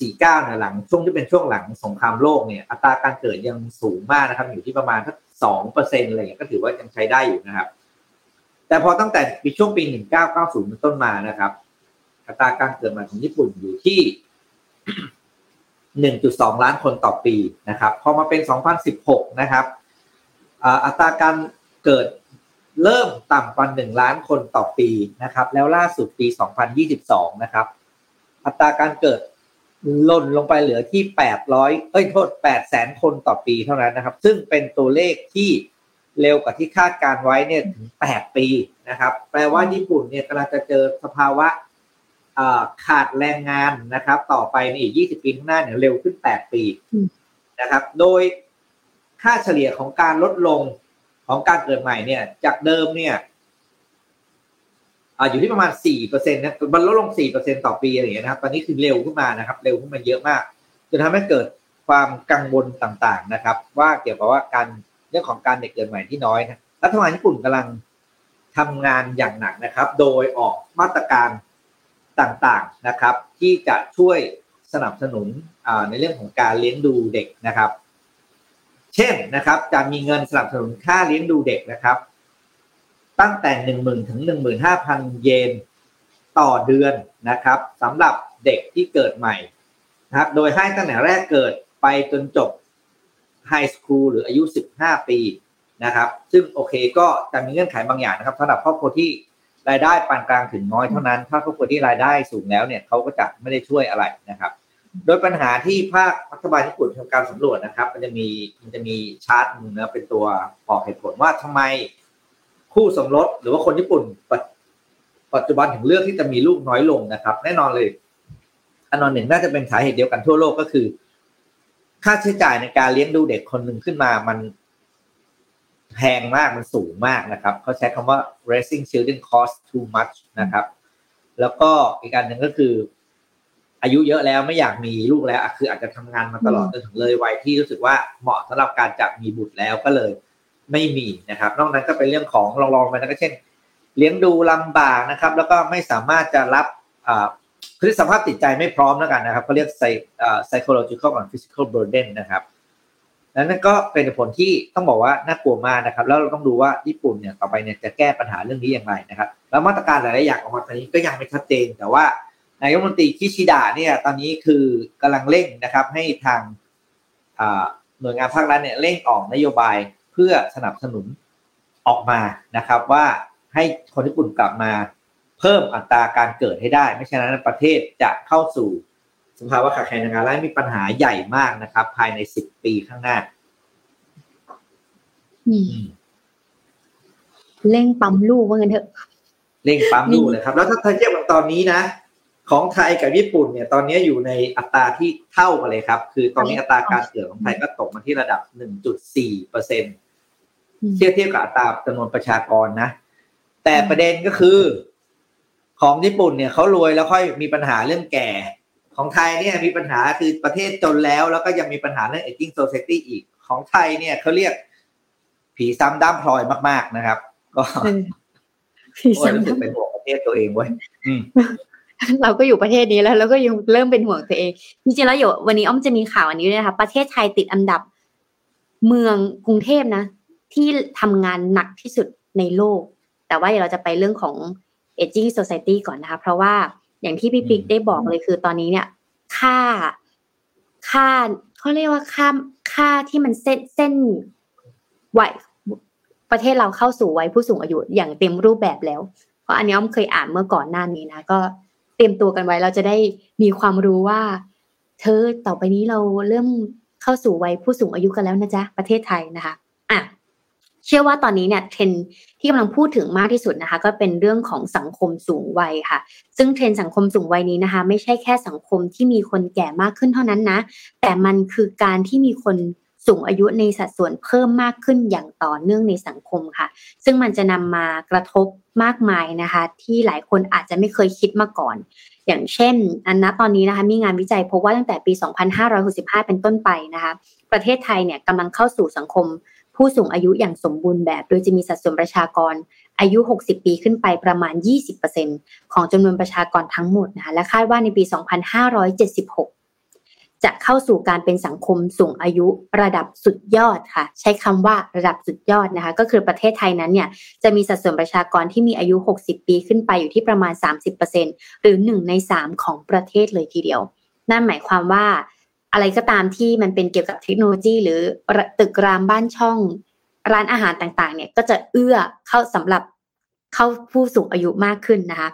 สี่เก้านะหลังช่วงที่เป็นช่วงหลังสงครามโลกเนี่ยอัตราการเกิดยังสูงมากนะครับอยู่ที่ประมาณสักสองเปอร์เซ็นต์อะไรเงี้ยก็ถือว่ายังใช้ได้อยู่นะครับ แต่พอตั้งแต่ปีช่วงปีหนึ่งเป็นต้นมานะครับ อัตราการเกิดใหม่ของญี่ปุ่นอยู่ที่หนึ่งจุดสองล้านคนต่อปีนะครับ พอมาเป็นสองพันสิบหกนะครับอัตราการเกิด เริ่มต่ำกว่าหนึ่งล้านคนต่อปีนะครับ แล้วล่าสุดปีสองพันยี่สิบสองนะครับ อัตราการเกิดล่นลงไปเหลือที่แปดร้อยเอ้ยโทษแปดแสนคนต่อปีเท่านั้นนะครับ ซึ่งเป็นตัวเลขที่เร็วกว่าที่คาดการไว้เนี่ยถึงแปดปีนะครับ แปลว่าญี่ปุ่นเนี่ยกำลังจะเจอสภาวะขาดแรงงานนะครับ ต่อไปในอีกยี่สิบปีข้างหน้าเนี่ยเร็วขึ้นแปดปีนะครับ โดยค่าเฉลี่ยของการลดลง ของการเกิดใหม่เนี่ย จากเดิมเนี่ยอยู่ที่ประมาณสี่เปอร์เซ็นต์นะมันลดลงสี่เปอร์เซ็นต่อปีอะไรอย่างเงี้ยนะครับ ตอนนี้คือเร็วขึ้นมานะครับ เร็วขึ้นมาเยอะมากจนทำให้เกิดความกังวลต่างๆนะครับ ว่าเกี่ยวกับว่าการเรื่องของการเด็กเกิดใหม่ที่น้อยนะรัฐบาลญี่ปุ่นกำลังทำงานอย่างหนักนะครับ โดยออกมาตรการต่างๆนะครับ ที่จะช่วยสนับสนุนในเรื่องของการเลี้ยงดูเด็กนะครับ เช่นนะครับจะมีเงินสนับสนุนค่าเลี้ยงดูเด็กนะครับ ตั้งแต่หนึ่งหมื่นถึงหนึ่งหมื่นห้าพันเยนต่อเดือนนะครับสำหรับเด็กที่เกิดใหม่นะครับโดยให้ตั้งแต่แรกเกิดไปจนจบไฮสคูลหรืออายุ 15 ปีนะครับ ซึ่งโอเคก็จะมีเงื่อนไขบางอย่างนะครับสำหรับครอบครัวที่รายได้ปานกลางถึงน้อยเท่านั้น ถ้าครอบครัวที่รายได้สูงแล้วเนี่ยเขาก็จะไม่ได้ช่วยอะไรนะครับ โดยปัญหาที่ภาครัฐบาลญี่ปุ่นทำการสำรวจนะครับ มันจะมีมันจะมีชาร์ตหนึ่งนะเป็นตัวบอกเหตุผลว่าทำไมคู่สมรสหรือว่าคนญี่ปุ่นปัจจุบันถึงเลือกที่จะมีลูกน้อยลงนะครับ แน่นอนเลย อันนอนหนึ่งน่าจะเป็นสาเหตุเดียวกันทั่วโลกก็คือ ค่าใช้จ่ายในการเลี้ยงดูเด็กคนหนึ่งขึ้นมามันแพงมากมันสูงมากนะครับเขาใช้คำว่า raising children cost too much นะครับ แล้วก็อีกการหนึ่งก็คือ อายุเยอะแล้วไม่อยากมีลูกแล้วคืออาจจะทำงานมาตลอดจนถึงเลยวัยที่รู้สึกว่าเหมาะสำหรับการจะมีบุตรแล้วก็เลยไม่มีนะครับ นอกนั้นก็เป็นเรื่องของลองๆไปนะก็เช่น เลี้ยงดูลำบากนะครับ แล้วก็ไม่สามารถจะรับคือสภาพจิตใจไม่พร้อมแล้วกันนะครับเขาเรียก psychological and physical burden นะครับนั้นก็เป็นผลที่ต้องบอกว่าน่ากลัวมากนะครับ แล้วเราต้องดูว่าญี่ปุ่นเนี่ยต่อไปเนี่ยจะแก้ปัญหาเรื่องนี้อย่างไรนะครับ แล้วมาตรการหลายๆอย่างออกมาตอนนี้ก็ยังไม่ชัดเจนแต่ว่า นายกรัฐมนตรีคิชิดะเนี่ยตอนนี้คือกำลังเร่งนะครับให้ทางหน่วยงานภาครัฐเนี่ยเร่งออกนโยบายเพื่อสนับสนุนออกมานะครับ ว่าให้คนญี่ปุ่นกลับมาเพิ่มอัตราการเกิดให้ได้ ไม่เช่นนั้นประเทศจะเข้าสู่สภาวะขาดแคลนแรงงานและมีปัญหาใหญ่มากนะครับ ภายในสิบปีข้างหน้าเร่งปั๊มลูกว่างินเถอะเร่งปั๊มลูกเลยครับ แล้วถ้าเทียบกับตอนนี้นะ ของไทยกับญี่ปุ่นเนี่ยตอนนี้อยู่ในอัตราที่เท่ากันเลยครับ คือตอนนี้อัตราการเกิดของไทยก็ตกมาที่ระดับหนึ่งจุดสี่เปอร์เซ็นต์เทียบเทียบกับอัตราจำนวนประชากรนะ แต่ประเด็นก็คือ ของญี่ปุ่นเนี่ยเขารวยแล้วค่อยมีปัญหาเรื่องแก่ ของไทยเนี่ยมีปัญหาคือประเทศจนแล้ว แล้วก็ยังมีปัญหาเรื่อง aging society อีก ของไทยเนี่ยเขาเรียกผีซ้ำด้ามพลอยมาก ๆนะครับ ก็ผีซ้ำรู้สึกเป็นห่วงประเทศตัวเองไว้ เราก็อยู่ประเทศนี้แล้วเราก็ยังเริ่มเป็นห่วงตัวเองจริงๆแล้วอยู่วันนี้อ้อมจะมีข่าวอันนี้ด้วยนะคะประเทศไทยติดอันดับ เมืองกรุงเทพนะ ที่ทำงานหนักที่สุดในโลก แต่ว่าเดี๋ยวเราจะไปเรื่องของ aging society ก่อนนะคะ เพราะว่าอย่างที่พี่ปิ๊กได้บอกเลยคือตอนนี้เนี่ยค่าค่าเขาเรียกว่าค่าค่าที่มันเส้นเส้นวัยประเทศเราเข้าสู่วัยผู้สูงอายุอย่างเต็มรูปแบบแล้ว เพราะอันนี้อ้อมเคยอ่านเมื่อก่อนหน้านี้นะก็ เตรียมตัวกันไว้เราจะได้มีความรู้ว่า เธอต่อไปนี้เราเริ่มเข้าสู่วัยผู้สูงอายุกันแล้วนะจ๊ะประเทศไทยนะคะอะเชื่อว่าตอนนี้เนี่ยเทรนที่กำลังพูดถึงมากที่สุดนะคะ ก็เป็นเรื่องของสังคมสูงวัยค่ะ ซึ่งเทรนสังคมสูงวัยนี้นะคะ ไม่ใช่แค่สังคมที่มีคนแก่มากขึ้นเท่านั้นนะ แต่มันคือการที่มีคน สูงอายุในสัดส่วนเพิ่มมากขึ้นอย่างต่อเนื่องในสังคมค่ะ ซึ่งมันจะนำมากระทบมากมายนะคะ ที่หลายคนอาจจะไม่เคยคิดมาก่อน อย่างเช่น อันนะตอนนี้นะคะมีงานวิจัยพบว่าตั้งแต่ปี 2565 เป็นต้นไปนะคะ ประเทศไทยเนี่ยกำลังเข้าสู่สังคม ผู้สูงอายุอย่างสมบูรณ์แบบ โดยจะมีสัดส่วนประชากรอายุ 60 ปีขึ้นไปประมาณ 20%ของจำนวนประชากรทั้งหมดนะคะ และคาดว่าในปี 2576 จะเข้าสู่การเป็นสังคมสูงอายุระดับสุดยอดค่ะ ใช้คำว่าระดับสุดยอดนะคะ ก็คือประเทศไทยนั้นเนี่ยจะมีสัดส่วนประชากรที่มีอายุ 60 ปีขึ้นไปอยู่ที่ประมาณ 30%หรือ 1 ใน 3 ของประเทศเลยทีเดียว นั่นหมายความว่าอะไรก็ตามที่มันเป็นเกี่ยวกับเทคโนโลยี หรือตึกรามบ้านช่อง ร้านอาหารต่างๆ เนี่ยก็จะเอื้อเข้าสำหรับเข้าผู้สูงอายุมากขึ้นนะคะ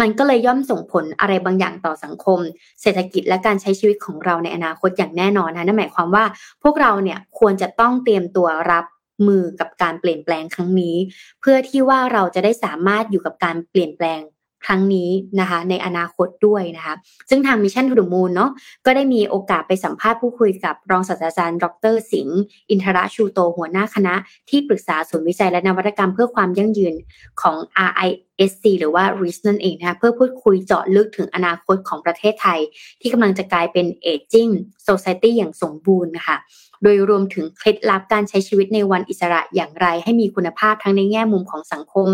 มันก็เลยย่อมส่งผลอะไรบางอย่างต่อสังคม เศรษฐกิจและการใช้ชีวิตของเราในอนาคตอย่างแน่นอนนะนั่นหมายความว่าพวกเราเนี่ยควรจะต้องเตรียมตัวรับมือกับการเปลี่ยนแปลงครั้งนี้ เพื่อที่ว่าเราจะได้สามารถอยู่กับการเปลี่ยนแปลง ครั้งนี้นะคะในอนาคตด้วยนะคะซึ่งทาง Mission To The Moon เนาะก็ได้มีโอกาสไปสัมภาษณ์ผู้คุยกับรองศาสตราจารย์ ดร สิงห์อินทรชูโตหัวหน้าคณะ ที่ปรึกษาศูนย์วิจัยและนวัตกรรมเพื่อความยั่งยืนของ RISC หรือว่า RIS นั่นเองนะคะเพื่อพูดคุยเจาะลึกถึงอนาคตของประเทศไทย ที่กำลังจะกลายเป็น Aging Society อย่างสมบูรณ์นะคะ โดยรวมถึงเคล็ดลับการใช้ชีวิตในวันอิสระอย่างไร ให้มีคุณภาพทั้งในแง่มุมของสังคม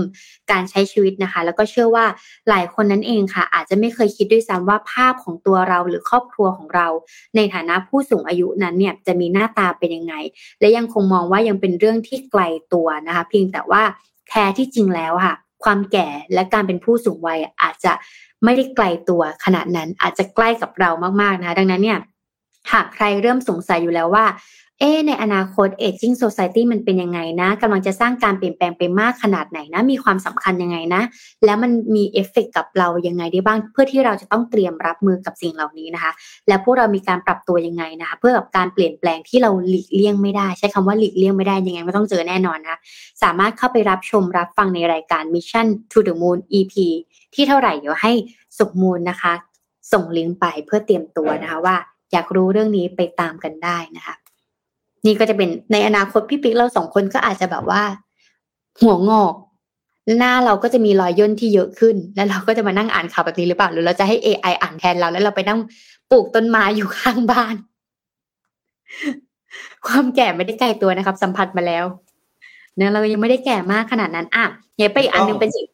การใช้ชีวิตนะคะ แล้วก็เชื่อว่าหลายคนนั้นเองค่ะ อาจจะไม่เคยคิดด้วยซ้ำว่าภาพของตัวเราหรือครอบครัวของเรา ในฐานะผู้สูงอายุนั้นเนี่ยจะมีหน้าตาเป็นยังไง และยังคงมองว่ายังเป็นเรื่องที่ไกลตัวนะคะ เพียงแต่ว่าแท้ที่จริงแล้วค่ะ ความแก่และการเป็นผู้สูงวัยอาจจะไม่ได้ไกลตัวขนาดนั้นอาจจะใกล้กับเรามากๆนะคะดังนั้นเนี่ย หากใครเริ่มสงสัยอยู่แล้วว่า เอ๊ในอนาคต aging society มันเป็นยังไงนะกำลังจะสร้างการเปลี่ยนแปลงไปมากขนาดไหนนะ มีความสำคัญยังไงนะ แล้วมันมีเอฟเฟกกับเรายังไงได้บ้าง เพื่อที่เราจะต้องเตรียมรับมือกับสิ่งเหล่านี้นะคะ แล้วพวกเรามีการปรับตัวยังไงนะคะ เพื่อกับการเปลี่ยนแปลงที่เราหลีกเลี่ยงไม่ได้ ใช้คำว่าหลีกเลี่ยงไม่ได้ยังไงไม่ต้องเจอแน่นอนนะสามารถเข้าไปรับชมรับฟังในรายการ Mission to the Moon EP ที่เท่าไหร่เดี๋ยวให้สุกมูลนะคะ ส่งลิงก์ไปเพื่อเตรียมตัวนะคะว่า อยากรู้เรื่องนี้ไปตามกันได้นะคะนี่ก็จะเป็นในอนาคตพี่ปิ๊กเราสองคนก็อาจจะแบบว่า หัวงอก หน้าเราก็จะมีรอยย่นที่เยอะขึ้น แล้วเราก็จะมานั่งอ่านข่าวแบบนี้หรือเปล่า หรือเราจะให้ AI อ่านแทนเรา แล้วเราไปนั่งปลูกต้นไม้อยู่ข้างบ้าน ความแก่ไม่ได้ไกลตัวนะครับ สัมผัสมาแล้วเนี่ยเรายังไม่ได้แก่มากขนาดนั้นอะเดี๋ยวไปอีกอันนึงเป็นสิ่ง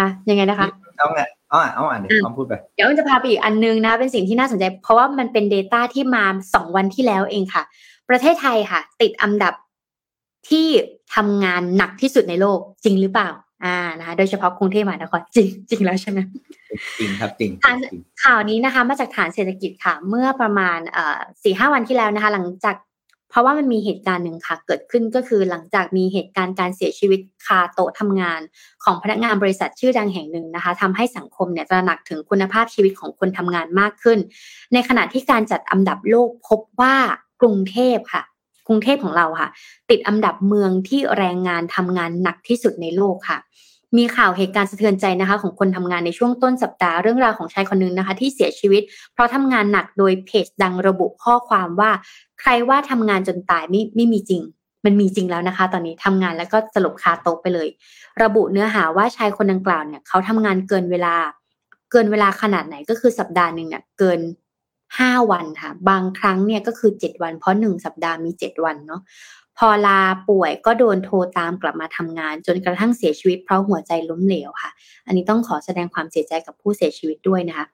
ฮะยังไงนะคะเอาไง อ๋อเอาอ่านเดี๋ยวพูดไป เดี๋ยวจะพาไปอีกอันนึงนะ เป็นสิ่งที่น่าสนใจ เพราะว่ามันเป็น Data ที่มาสองวันที่แล้วเองค่ะ ประเทศไทยค่ะ ติดอันดับที่ทำงานหนักที่สุดในโลกจริงหรือเปล่า อ่านะคะโดยเฉพาะกรุงเทพมหานครจริงจริงแล้วใช่ไหมจริงครับจริงข่าวนี้นะคะ มาจากฐานเศรษฐกิจค่ะ เมื่อประมาณเอ่อสี่ห้าวันที่แล้วนะคะ หลังจาก เพราะว่ามันมีเหตุการณ์หนึ่งค่ะเกิดขึ้นก็คือหลังจากมีเหตุการณ์การเสียชีวิตคาโต๊ะทำงาน ของพนักงานบริษัทชื่อดังแห่งหนึ่งนะคะทำให้สังคมเนี่ยตระหนักถึงคุณภาพชีวิตของคนทำงานมากขึ้น ในขณะที่การจัดอันดับโลกพบว่ากรุงเทพค่ะ กรุงเทพของเราค่ะ ติดอันดับเมืองที่แรงงานทำงานหนักที่สุดในโลกค่ะมีข่าวเหตุการณ์สะเทือนใจนะคะ ของคนทำงานในช่วงต้นสัปดาห์เรื่องราวของชายคนนึงนะคะ ที่เสียชีวิต เพราะทำงานหนักโดยเพจดังระบุข้อความว่า ใครว่าทำงานจนตายไม่ไม่มีจริง มันมีจริงแล้วนะคะ ตอนนี้ทำงานแล้วก็สลบคาโต๊ะไปเลย ระบุเนื้อหาว่าชายคนดังกล่าวเนี่ยเขาทำงานเกินเวลา เกินเวลาขนาดไหนก็คือสัปดาห์หนึ่งเนี่ยเกินห้าวันค่ะ บางครั้งเนี่ยก็คือเจ็ดวันเพราะหนึ่งสัปดาห์มีเจ็ดวันเนาะพอลาป่วยก็โดนโทรตามกลับมาทำงาน จนกระทั่งเสียชีวิตเพราะหัวใจล้มเหลวค่ะ อันนี้ต้องขอแสดงความเสียใจกับผู้เสียชีวิตด้วยนะคะ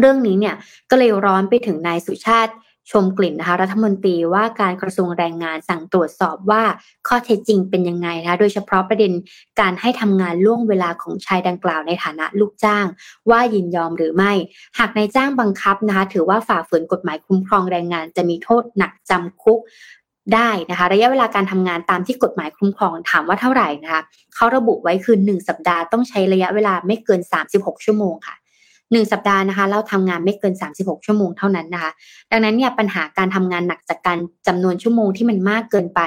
เรื่องนี้เนี่ยก็เลยร้อนไปถึงนายสุชาติ ชมกลิ่นนะคะรัฐมนตรีว่าการกระทรวงแรงงานสั่งตรวจสอบว่าข้อเท็จจริงเป็นยังไงนะคะโดยเฉพาะประเด็นการให้ทำงานล่วงเวลาของชายดังกล่าวในฐานะลูกจ้าง ว่ายินยอมหรือไม่ หากนายจ้างบังคับนะคะถือว่าฝ่าฝืนกฎหมายคุ้มครองแรงงาน จะมีโทษหนักจำคุกได้นะคะระยะเวลาการทำงานตามที่กฎหมายคุ้มครองถามว่าเท่าไหร่นะคะเขาระบุไว้คือ 1 สัปดาห์ต้องใช้ระยะเวลาไม่เกิน 36 ชั่วโมงค่ะ 1 สัปดาห์นะคะ เราทำงานไม่เกิน 36 ชั่วโมงเท่านั้นนะคะ ดังนั้นเนี่ยปัญหาการทำงานหนักจากการจำนวนชั่วโมงที่มันมากเกินไป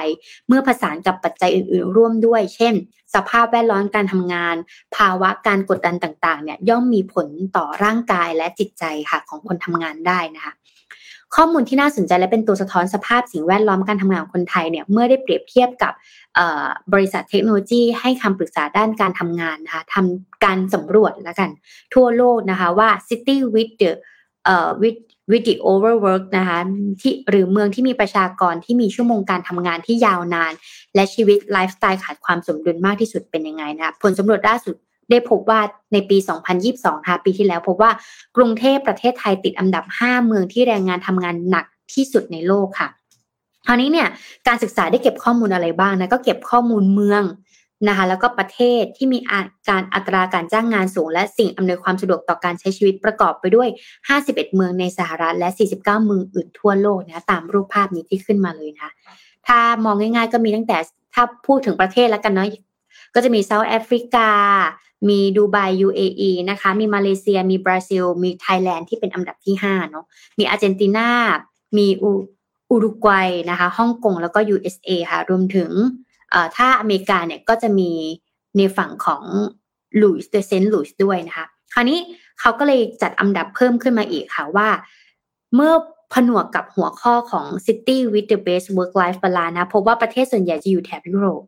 เมื่อผสานกับปัจจัยอื่น ๆ ร่วมด้วย เช่น สภาพแวดล้อมการทำงาน ภาวะการกดดันต่าง ๆ เนี่ยย่อมมีผลต่อร่างกายและจิตใจค่ะของคนทำงานได้นะคะ ข้อมูลที่น่าสนใจและเป็นตัวสะท้อนสภาพสิ่งแวดล้อมการทำงานของคนไทยเนี่ยเมื่อได้เปรียบเทียบกับบริษัทเทคโนโลยีให้คำปรึกษาด้านการทำงานนะคะทำการสำรวจแล้วกัน ทั่วโลกนะคะว่า city with the เอ่อ with with the overwork นะคะที่หรือเมืองที่มีประชากรที่มีชั่วโมงการทำงานที่ยาวนาน และชีวิตไลฟ์สไตล์ขาดความสมดุลมากที่สุดเป็นยังไงนะผลสำรวจล่าสุด ได้พบว่าในปี 2022ค่ะปีที่แล้วพบว่ากรุงเทพประเทศไทยติดอันดับ 5 เมืองที่แรงงานทำงานหนักที่สุดในโลกค่ะคราวนี้เนี่ยการศึกษาได้เก็บข้อมูลอะไรบ้างนะก็เก็บข้อมูลเมืองนะคะแล้วก็ประเทศที่มีการอัตราการจ้างงานสูง และสิ่งอำนวยความสะดวกต่อการใช้ชีวิตประกอบไปด้วย 51 เมืองในสหรัฐและ 49 เมืองอื่นทั่วโลกนะตามรูปภาพนี้ที่ขึ้นมาเลยนะถ้ามองง่ายๆ ก็มีตั้งแต่ถ้าพูดถึงประเทศแล้วกันเนาะก็จะมี South Africa มีดูไบ UAE นะคะ มีมาเลเซีย มีบราซิล มีไทยแลนด์ที่เป็นอันดับที่5เนาะ มีอาร์เจนตินา มีอุรุกวัยนะคะ ฮ่องกง แล้วก็ USA ค่ะ รวมถึงถ้าอเมริกาเนี่ยก็จะมีในฝั่งของลุยส์เดเซนต์ลุยส์ด้วยนะคะ คราวนี้เขาก็เลยจัดอันดับเพิ่มขึ้นมาอีกค่ะว่า เมื่อผนวกกับหัวข้อของ City with the best work life balance นะพบว่าประเทศส่วนใหญ่จะอยู่แถบยุโรป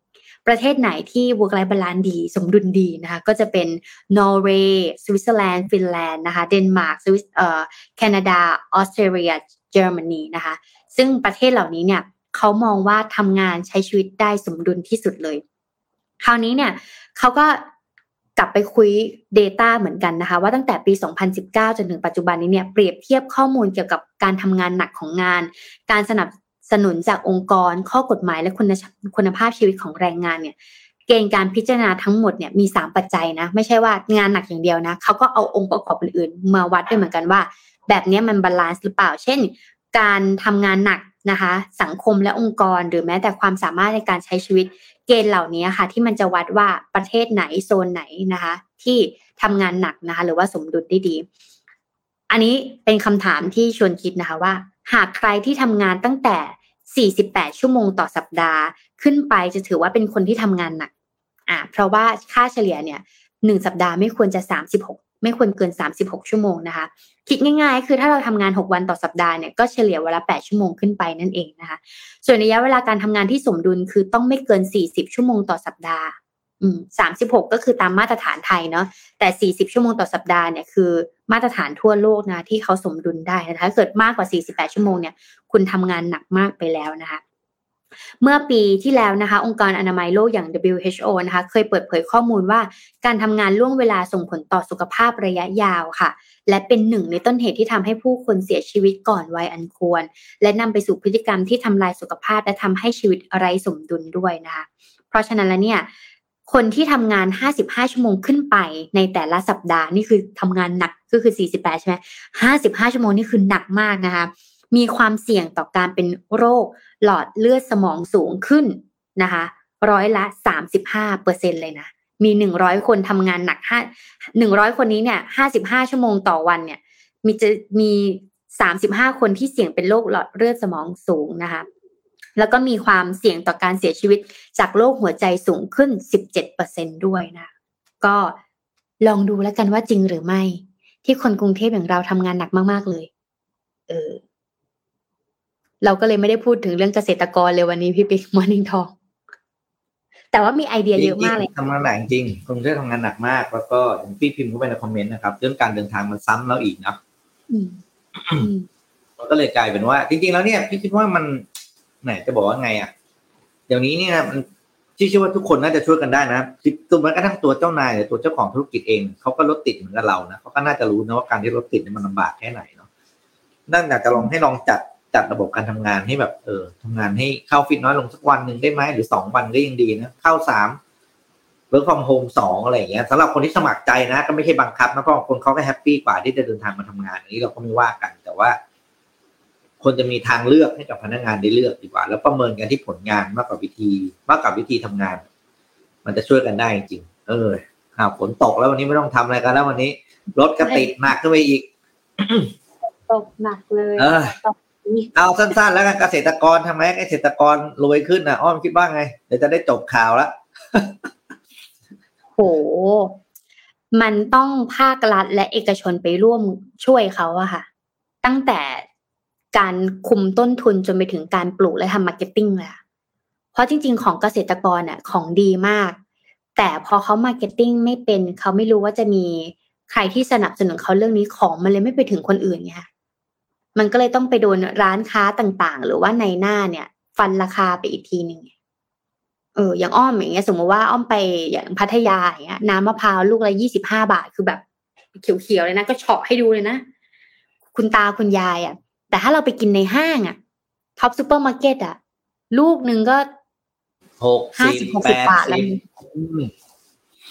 ประเทศไหนที่ work life balance ดี สมดุลดีนะคะ ก็จะเป็นนอร์เวย์สวิตเซอร์แลนด์ฟินแลนด์นะคะเดนมาร์กสวิตเอ่อแคนาดาออสเตรเลียเยอรมนีนะคะ ซึ่งประเทศเหล่านี้เนี่ยเขามองว่าทำงานใช้ชีวิตได้สมดุลที่สุดเลย คราวนี้เนี่ยเขาก็กลับไปคุ้ย Data เหมือนกันนะคะ ว่าตั้งแต่ปี 2019 จนถึงปัจจุบันนี้เนี่ยเปรียบเทียบข้อมูลเกี่ยวกับการทำงานหนักของงาน การสนับ สนุนจากองค์กร ข้อกฎหมายและคุณคุณภาพชีวิตของแรงงานเนี่ยเกณฑ์การพิจารณาทั้งหมดเนี่ยมี 3 ปัจจัยนะไม่ใช่ว่างานหนักอย่างเดียวนะเขาก็เอาองค์ประกอบอื่นๆมาวัดด้วยเหมือนกันว่า แบบนี้มัน balance หรือเปล่า เช่น การทำงานหนักนะคะ สังคมและองค์กร หรือแม้แต่ความสามารถในการใช้ชีวิต เกณฑ์เหล่านี้ค่ะ ที่มันจะวัดว่าประเทศไหนโซนไหนนะคะ ที่ทำงานหนักนะคะ หรือว่าสมดุลได้ดี อันนี้เป็นคำถามที่ชวนคิดนะคะว่า หากใครที่ทำงานตั้งแต่ 48 ชั่วโมงต่อสัปดาห์ ขึ้นไปจะถือว่าเป็นคนที่ทำงานหนักอ่าเพราะว่าค่าเฉลี่ยเนี่ยหนึ่งสัปดาห์ไม่ควรจะ 36 ไม่ควรเกิน 36 ชั่วโมงนะคะ คิดง่ายๆ คือถ้าเราทำงาน 6 วันต่อสัปดาห์เนี่ยก็เฉลี่ยเวลา 8 ชั่วโมงขึ้นไปนั่นเองนะคะ ส่วนระยะเวลาการทำงานที่สมดุลคือต้องไม่เกิน 40 ชั่วโมงต่อสัปดาห์ สามสิบหกก็คือตามมาตรฐานไทยเนาะแต่สี่สิบชั่วโมงต่อสัปดาห์เนี่ยคือมาตรฐานทั่วโลกนะที่เขาสมดุลได้นะคะถ้าเกิดมากกว่าสี่สิบแปดชั่วโมงเนี่ยคุณทำงานหนักมากไปแล้วนะคะเมื่อปีที่แล้วนะคะ องค์การอนามัยโลกอย่าง WHO นะคะ เคยเปิดเผยข้อมูลว่า การทำงานล่วงเวลาส่งผลต่อสุขภาพระยะยาวค่ะ และเป็นหนึ่งในต้นเหตุที่ทำให้ผู้คนเสียชีวิตก่อนวัยอันควร และนำไปสู่พฤติกรรมที่ทำลายสุขภาพและทำให้ชีวิตไร้สมดุลด้วยนะคะ เพราะฉะนั้นแล้วเนี่ย คนที่ทำงาน 55 ชั่วโมงขึ้นไปในแต่ละสัปดาห์นี่คือทำงานหนักก็คือ 48 ใช่ไหม55 ชั่วโมงนี่คือหนักมากนะคะ มีความเสี่ยงต่อการเป็นโรคหลอดเลือดสมองสูงขึ้นนะคะ ร้อยละ 35เปอร์เซ็นเลยนะ มี 100 คนทำงานหนัก5 100 คนนี้เนี่ย 55 ชั่วโมงต่อวันเนี่ย มีจะมี 35 คนที่เสี่ยงเป็นโรคหลอดเลือดสมองสูงนะคะ แล้วก็มีความเสี่ยงต่อการเสียชีวิตจากโรคหัวใจสูงขึ้น 17%ด้วยนะ ก็ลองดูแล้วกันว่าจริงหรือไม่ ที่คนกรุงเทพอย่างเราทำงานหนักมาก ๆ เลย เออ เราก็เลยไม่ได้พูดถึงเรื่องเกษตรกรเลยวันนี้พี่ปิ๊กมอร์นิ่งทอง แต่ว่ามีไอเดียเยอะมากเลยทำงานหนักจริงกรุงเทพทำงานหนักมาก แล้วก็อย่างพี่พิมพ์เข้าไปในคอมเมนต์นะครับ เรื่องการเดินทางมันซ้ำแล้วอีกนะมันก็เลยกลายเป็นว่า จริง ๆ แล้วเนี่ย พี่คิดว่ามัน ไหนจะบอกว่าไงอะเดี๋ยวนี้เนี่ยมันที่เชื่อว่าทุกคนน่าจะช่วยกันได้นะตัวแม้กระทั่งตัวเจ้านายหรือตัวเจ้าของธุรกิจเองเขาก็รถติดเหมือนกับเรานะเขาก็น่าจะรู้นะว่าการที่รถติดมันลำบากแค่ไหนเนาะนั่นอยากจะลองให้ลองจัดจัดระบบการทำงานให้แบบเออทำงานให้เข้าออฟฟิศน้อยลงสักวันหนึ่งได้ไหมหรือสองวันก็ยังดีนะเข้าสาม work from home สองอะไรอย่างเงี้ยสำหรับคนที่สมัครใจนะ ก็ไม่ใช่บังคับนะเพราะคนเขาก็ happy กว่าที่จะเดินทางมาทำงานอันนี้เราก็ไม่ว่ากัน แต่ว่า ควรจะมีทางเลือกให้กับพนักงานได้เลือกดีกว่า แล้วประเมินกันที่ผลงานมากกว่าวิธี มากกว่าวิธีทำงาน มันจะช่วยกันได้จริง เออหาฝนตกแล้ววันนี้ไม่ต้องทำอะไรกันแล้ววันนี้ รถก็ติดหนักขึ้นไปอีก ตกหนักเลย เออเอาสั้นๆ แล้วกันเกษตรกรทำไมเกษตรกรรวยขึ้นนะอ้อมคิดว่าไงเดี๋ยวจะได้จบข่าวแล้วโห มันต้องภาครัฐและเอกชนไปร่วมช่วยเขาอะค่ะ ตั้งแต่ การคุมต้นทุนจนไปถึงการปลูกและทำ marketing เลยอะเพราะจริง ๆ ของเกษตรกรอะของดีมาก แต่พอเขา marketing ไม่เป็นเขาไม่รู้ว่าจะมีใครที่สนับสนุนเขาเรื่องนี้ของมันเลยไม่ไปถึงคนอื่นไงมันก็เลยต้องไปโดนร้านค้าต่างๆ หรือว่าในหน้าเนี่ย ฟันราคาไปอีกทีหนึ่งเอออย่างอ้อมอย่างเงี้ย สมมติว่าอ้อมไปอย่างพัทยาอย่างเงี้ยน้ำมะพร้าวลูกละยี่สิบห้าบาทคือแบบเขียวๆเลยนะ ก็เฉาะให้ดูเลยนะ คุณตาคุณยายอะ แต่ถ้าเราไปกินในห้างอะท็อปซูเปอร์มาร์เก็ตอะลูกหนึ่งก็หกห้าสิบหกสิบบาทแล้ว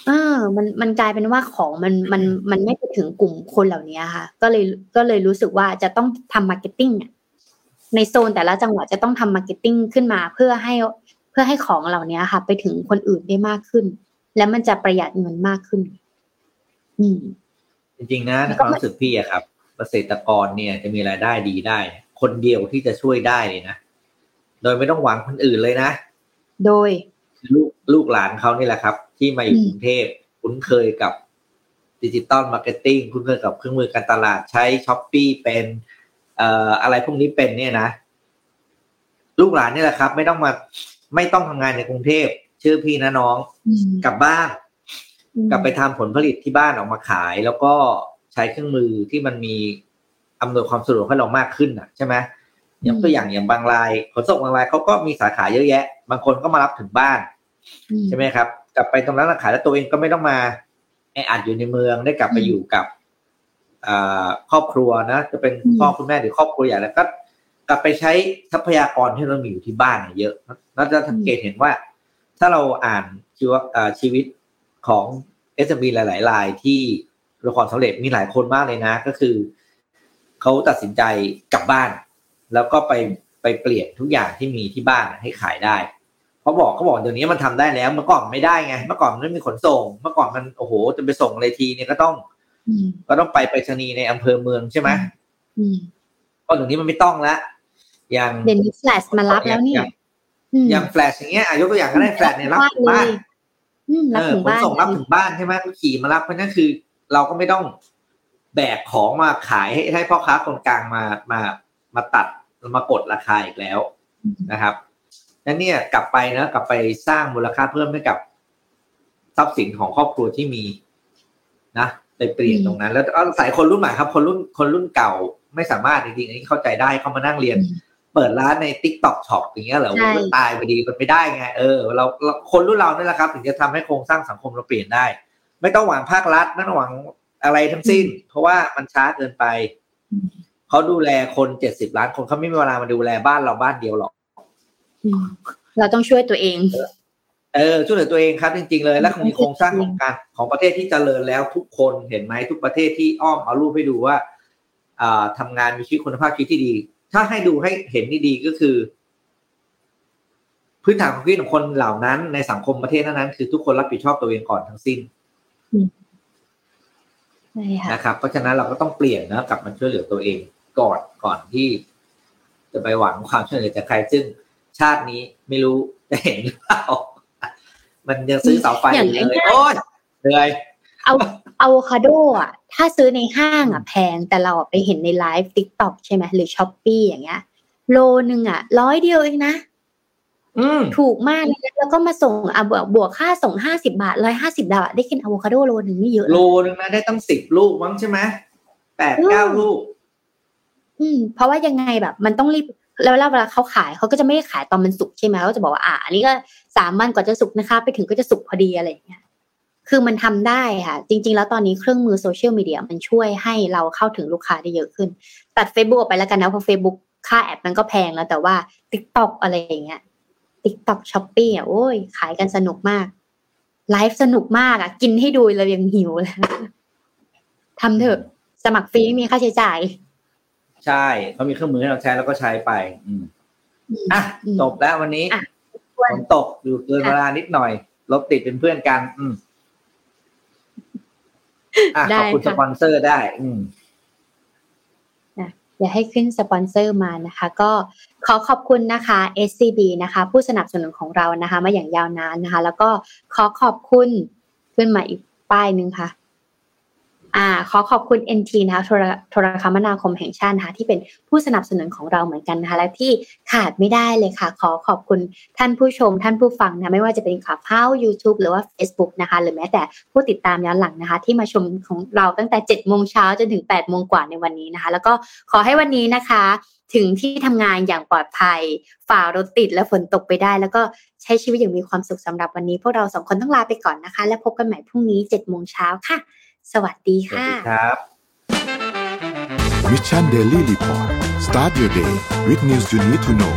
เออ มันมันกลายเป็นว่าของมันมันมันไม่ไปถึงกลุ่มคนเหล่านี้ค่ะ ก็เลยก็เลยรู้สึกว่าจะต้องทำ marketing ในโซนแต่ละจังหวัดจะต้องทำ marketing ขึ้นมาเพื่อให้เพื่อให้ของเหล่านี้ค่ะ ไปถึงคนอื่นได้มากขึ้น และมันจะประหยัดเงินมากขึ้น อืมจริงๆนะในความรู้สึกพี่อะครับ เกษตรกรเนี่ยจะมีรายได้ดีได้ คนเดียวที่จะช่วยได้เลยนะ โดยไม่ต้องหวังคนอื่นเลยนะ โดยลูกลูกหลานเขานี่แหละครับ ที่มาอยู่กรุงเทพคุ้นเคยกับ digital marketing คุ้นเคยกับเครื่องมือการตลาดใช้ Shopee เป็นเอ่ออะไรพวกนี้เป็นเนี่ยนะ ลูกหลานนี่แหละครับ ไม่ต้องมาไม่ต้องทำงานในกรุงเทพชื่อพี่นะน้อง กลับบ้าน กลับไปทำผลผลิตที่บ้านออกมาขาย แล้วก็ ใช้เครื่องมือที่มันมีอำนวยความสะดวกให้เรามากขึ้นอะใช่ไหมยกตัวอย่างอย่างบางรายขนส่งบางรายเขาก็มีสาขาเยอะแยะ บางคนก็มารับถึงบ้าน ใช่ไหมครับ กลับไปตรงนั้นขายแล้วตัวเองก็ไม่ต้องมาแออัดอยู่ในเมืองได้กลับไปอยู่กับครอบครัวนะ จะเป็นพ่อคุณแม่หรือครอบครัวใหญ่แล้วก็กลับไปใช้ทรัพยากรที่เรามีอยู่ที่บ้านเยอะเราจะสังเกตเห็นว่า ถ้าเราอ่านชีวชีวิตของเอสบีหลายๆรายที่ ละครสำเร็จมีหลายคนมากเลยนะ ก็คือเขาตัดสินใจกลับบ้าน แล้วก็ไปไปเปลี่ยนทุกอย่างที่มีที่บ้านให้ขายได้เขาบอกเขาบอกเดี๋ยวนี้มันทำได้แล้ว เมื่อก่อนไม่ได้ไง เมื่อก่อนมันไม่มีขนส่ง เมื่อก่อนมันโอ้โหจะไปส่งอะไรทีเนี่ยก็ต้องก็ต้องไปไปรษณีย์ในอำเภอเมืองใช่ไหมก็เดี๋ยวนี้มันไม่ต้องแล้วอย่างเดี๋ยวนี้แฟลชมารับแล้วนี่อย่างแฟลชอย่างเงี้ยยกตัวอย่างก็ได้แฟลชเนี่ยรับถึงบ้านเออขนส่งรับถึงบ้านใช่ไหมก็ขี่มารับเพราะนั่นคือ เราก็ไม่ต้องแบกของมาขายให้ให้พ่อค้าคนกลางมามามาตัดมากดราคาอีกแล้วนะครับนั่นเนี่ยกลับไปนะกลับไปสร้างมูลค่าเพิ่มให้กับทรัพย์สินของครอบครัวที่มีนะไปเปลี่ยนตรงนั้น แล้วเอาสายคนรุ่นใหม่ครับ คนรุ่นคนรุ่นเก่าไม่สามารถจริงๆอันนี้เข้าใจได้เขามานั่งเรียน เปิดร้านใน TikTok Shop อย่างเงี้ยเหรอมันตายพอดีมันไม่ได้ไงเออเราคนรุ่นเราเนี่ยแหละครับ ถึงจะทำให้โครงสร้างสังคมเราเปลี่ยนได้ ไม่ต้องหวังภาครัฐไม่ต้องหวังอะไรทั้งสิ้น เพราะว่ามันช้าเกินไปเขาดูแลคนเจ็ดสิบล้านคนเขาไม่มีเวลามาดูแลบ้านเราบ้านเดียวหรอกเราต้องช่วยตัวเองเออช่วยเหลือตัวเองครับจริงๆเลย และมีโครงสร้างของการของประเทศที่เจริญแล้วทุกคนเห็นไหมทุกประเทศที่อ้อมเอารูปให้ดูว่าอ่าทำงานมีชีวิตคุณภาพชีวิตที่ดี ถ้าให้ดูให้เห็นดีก็คือ พื้นฐานของชีวิตของคนเหล่านั้นในสังคมประเทศนั้นคือทุกคนรับผิดชอบตัวเองก่อนทั้งสิ้น นะครับเพราะฉะนั้นเราก็ต้องเปลี่ยนนะกลับมาช่วยเหลือตัวเองก่อนก่อนที่ จะไปหวังความช่วยเหลือจากใครซึ่งชาตินี้ไม่รู้จะเห็นหรือเปล่ามันยังซื้อเสาไฟอยู่เลยโอ้ยเหนื่อยเอาอะโวคาโดอะ ถ้าซื้อในห้างอะแพงแต่เราไปเห็นใน live TikTok ใช่ไหมหรือ Shopee อย่างเงี้ย โลนึงอะร้อยเดียวเองนะ ถูกมากเลยแล้วก็มาส่งอะบวกบวกค่าส่งห้าสิบบาทร้อยห้าสิบบาทได้กินอะโวคาโดโลนึงไม่เยอะโลนึงนะได้ตั้งสิบลูกมั้งใช่ไหมแปดเก้าลูก อืม เพราะว่ายังไงแบบ มันต้องรีบแล้วเวลาเขาขายเขาก็จะไม่ได้ขายตอนมันสุกใช่ไหมเขาจะบอกว่าอ่าอันนี้ก็สามวันกว่าจะสุกนะคะ ไปถึงก็จะสุกพอดีอะไรอย่างเงี้ยคือมันทำได้ค่ะ จริง ๆ แล้วตอนนี้เครื่องมือโซเชียลมีเดียมันช่วยให้เราเข้าถึงลูกค้าได้เยอะขึ้น ตัด Facebook ออกไปแล้วกันนะเพราะ Facebook ค่าแอดมันก็แพงแล้วแต่ว่า t ิ k t o k อะไรอย่างเงี้ย t ิ k t o k ช้อปปี้อะโอ้ยขายกันสนุกมากไลฟ์สนุกมากอะ กินให้ดูเรายังหิวเลยทำเถอะ สมัครฟรีไม่มีค่าใช้จ่าย ใช่เขามีเครื่องมือให้เราใช้แล้วก็ใช้ไป อืมอะจบแล้ววันนี้ฝนตกอยู่เกินเวลานิดหน่อยรถติดเป็นเพื่อนกัน อืมอะขอบคุณสปอนเซอร์ได้ อืม อย่าให้ขึ้นสปอนเซอร์มานะคะ ก็ขอขอบคุณนะคะ SCB นะคะ ผู้สนับสนุนของเรานะคะ มาอย่างยาวนานนะคะ แล้วก็ขอขอบคุณขึ้นมาอีกป้ายหนึ่งค่ะ อ่าขอขอบคุณ NT นะคะโทรคมนาคมแห่งชาตินะคะที่เป็นผู้สนับสนุนของเราเหมือนกันนะคะและที่ขาดไม่ได้เลยค่ะ ขอขอบคุณท่านผู้ชม ท่านผู้ฟังนะไม่ว่าจะเป็นข่าวเข้า YouTube หรือว่า Facebook นะคะหรือแม้แต่ผู้ติดตามย้อนหลังนะคะ ที่มาชมของเราตั้งแต่7โมงเช้าจนถึง8โมงกว่าในวันนี้นะคะ แล้วก็ขอให้วันนี้นะคะ ถึงที่ทำงานอย่างปลอดภัยฝ่ารถติดและฝนตกไปได้ แล้วก็ใช้ชีวิตอย่างมีความสุขสำหรับวันนี้ พวกเราสองคนต้องลาไปก่อนนะคะ และพบกันใหม่พรุ่งนี้7โมงเช้าค่ะ สวัสดีสวัสค่ะดีครับ Mission Daily Report start your day with news you need to know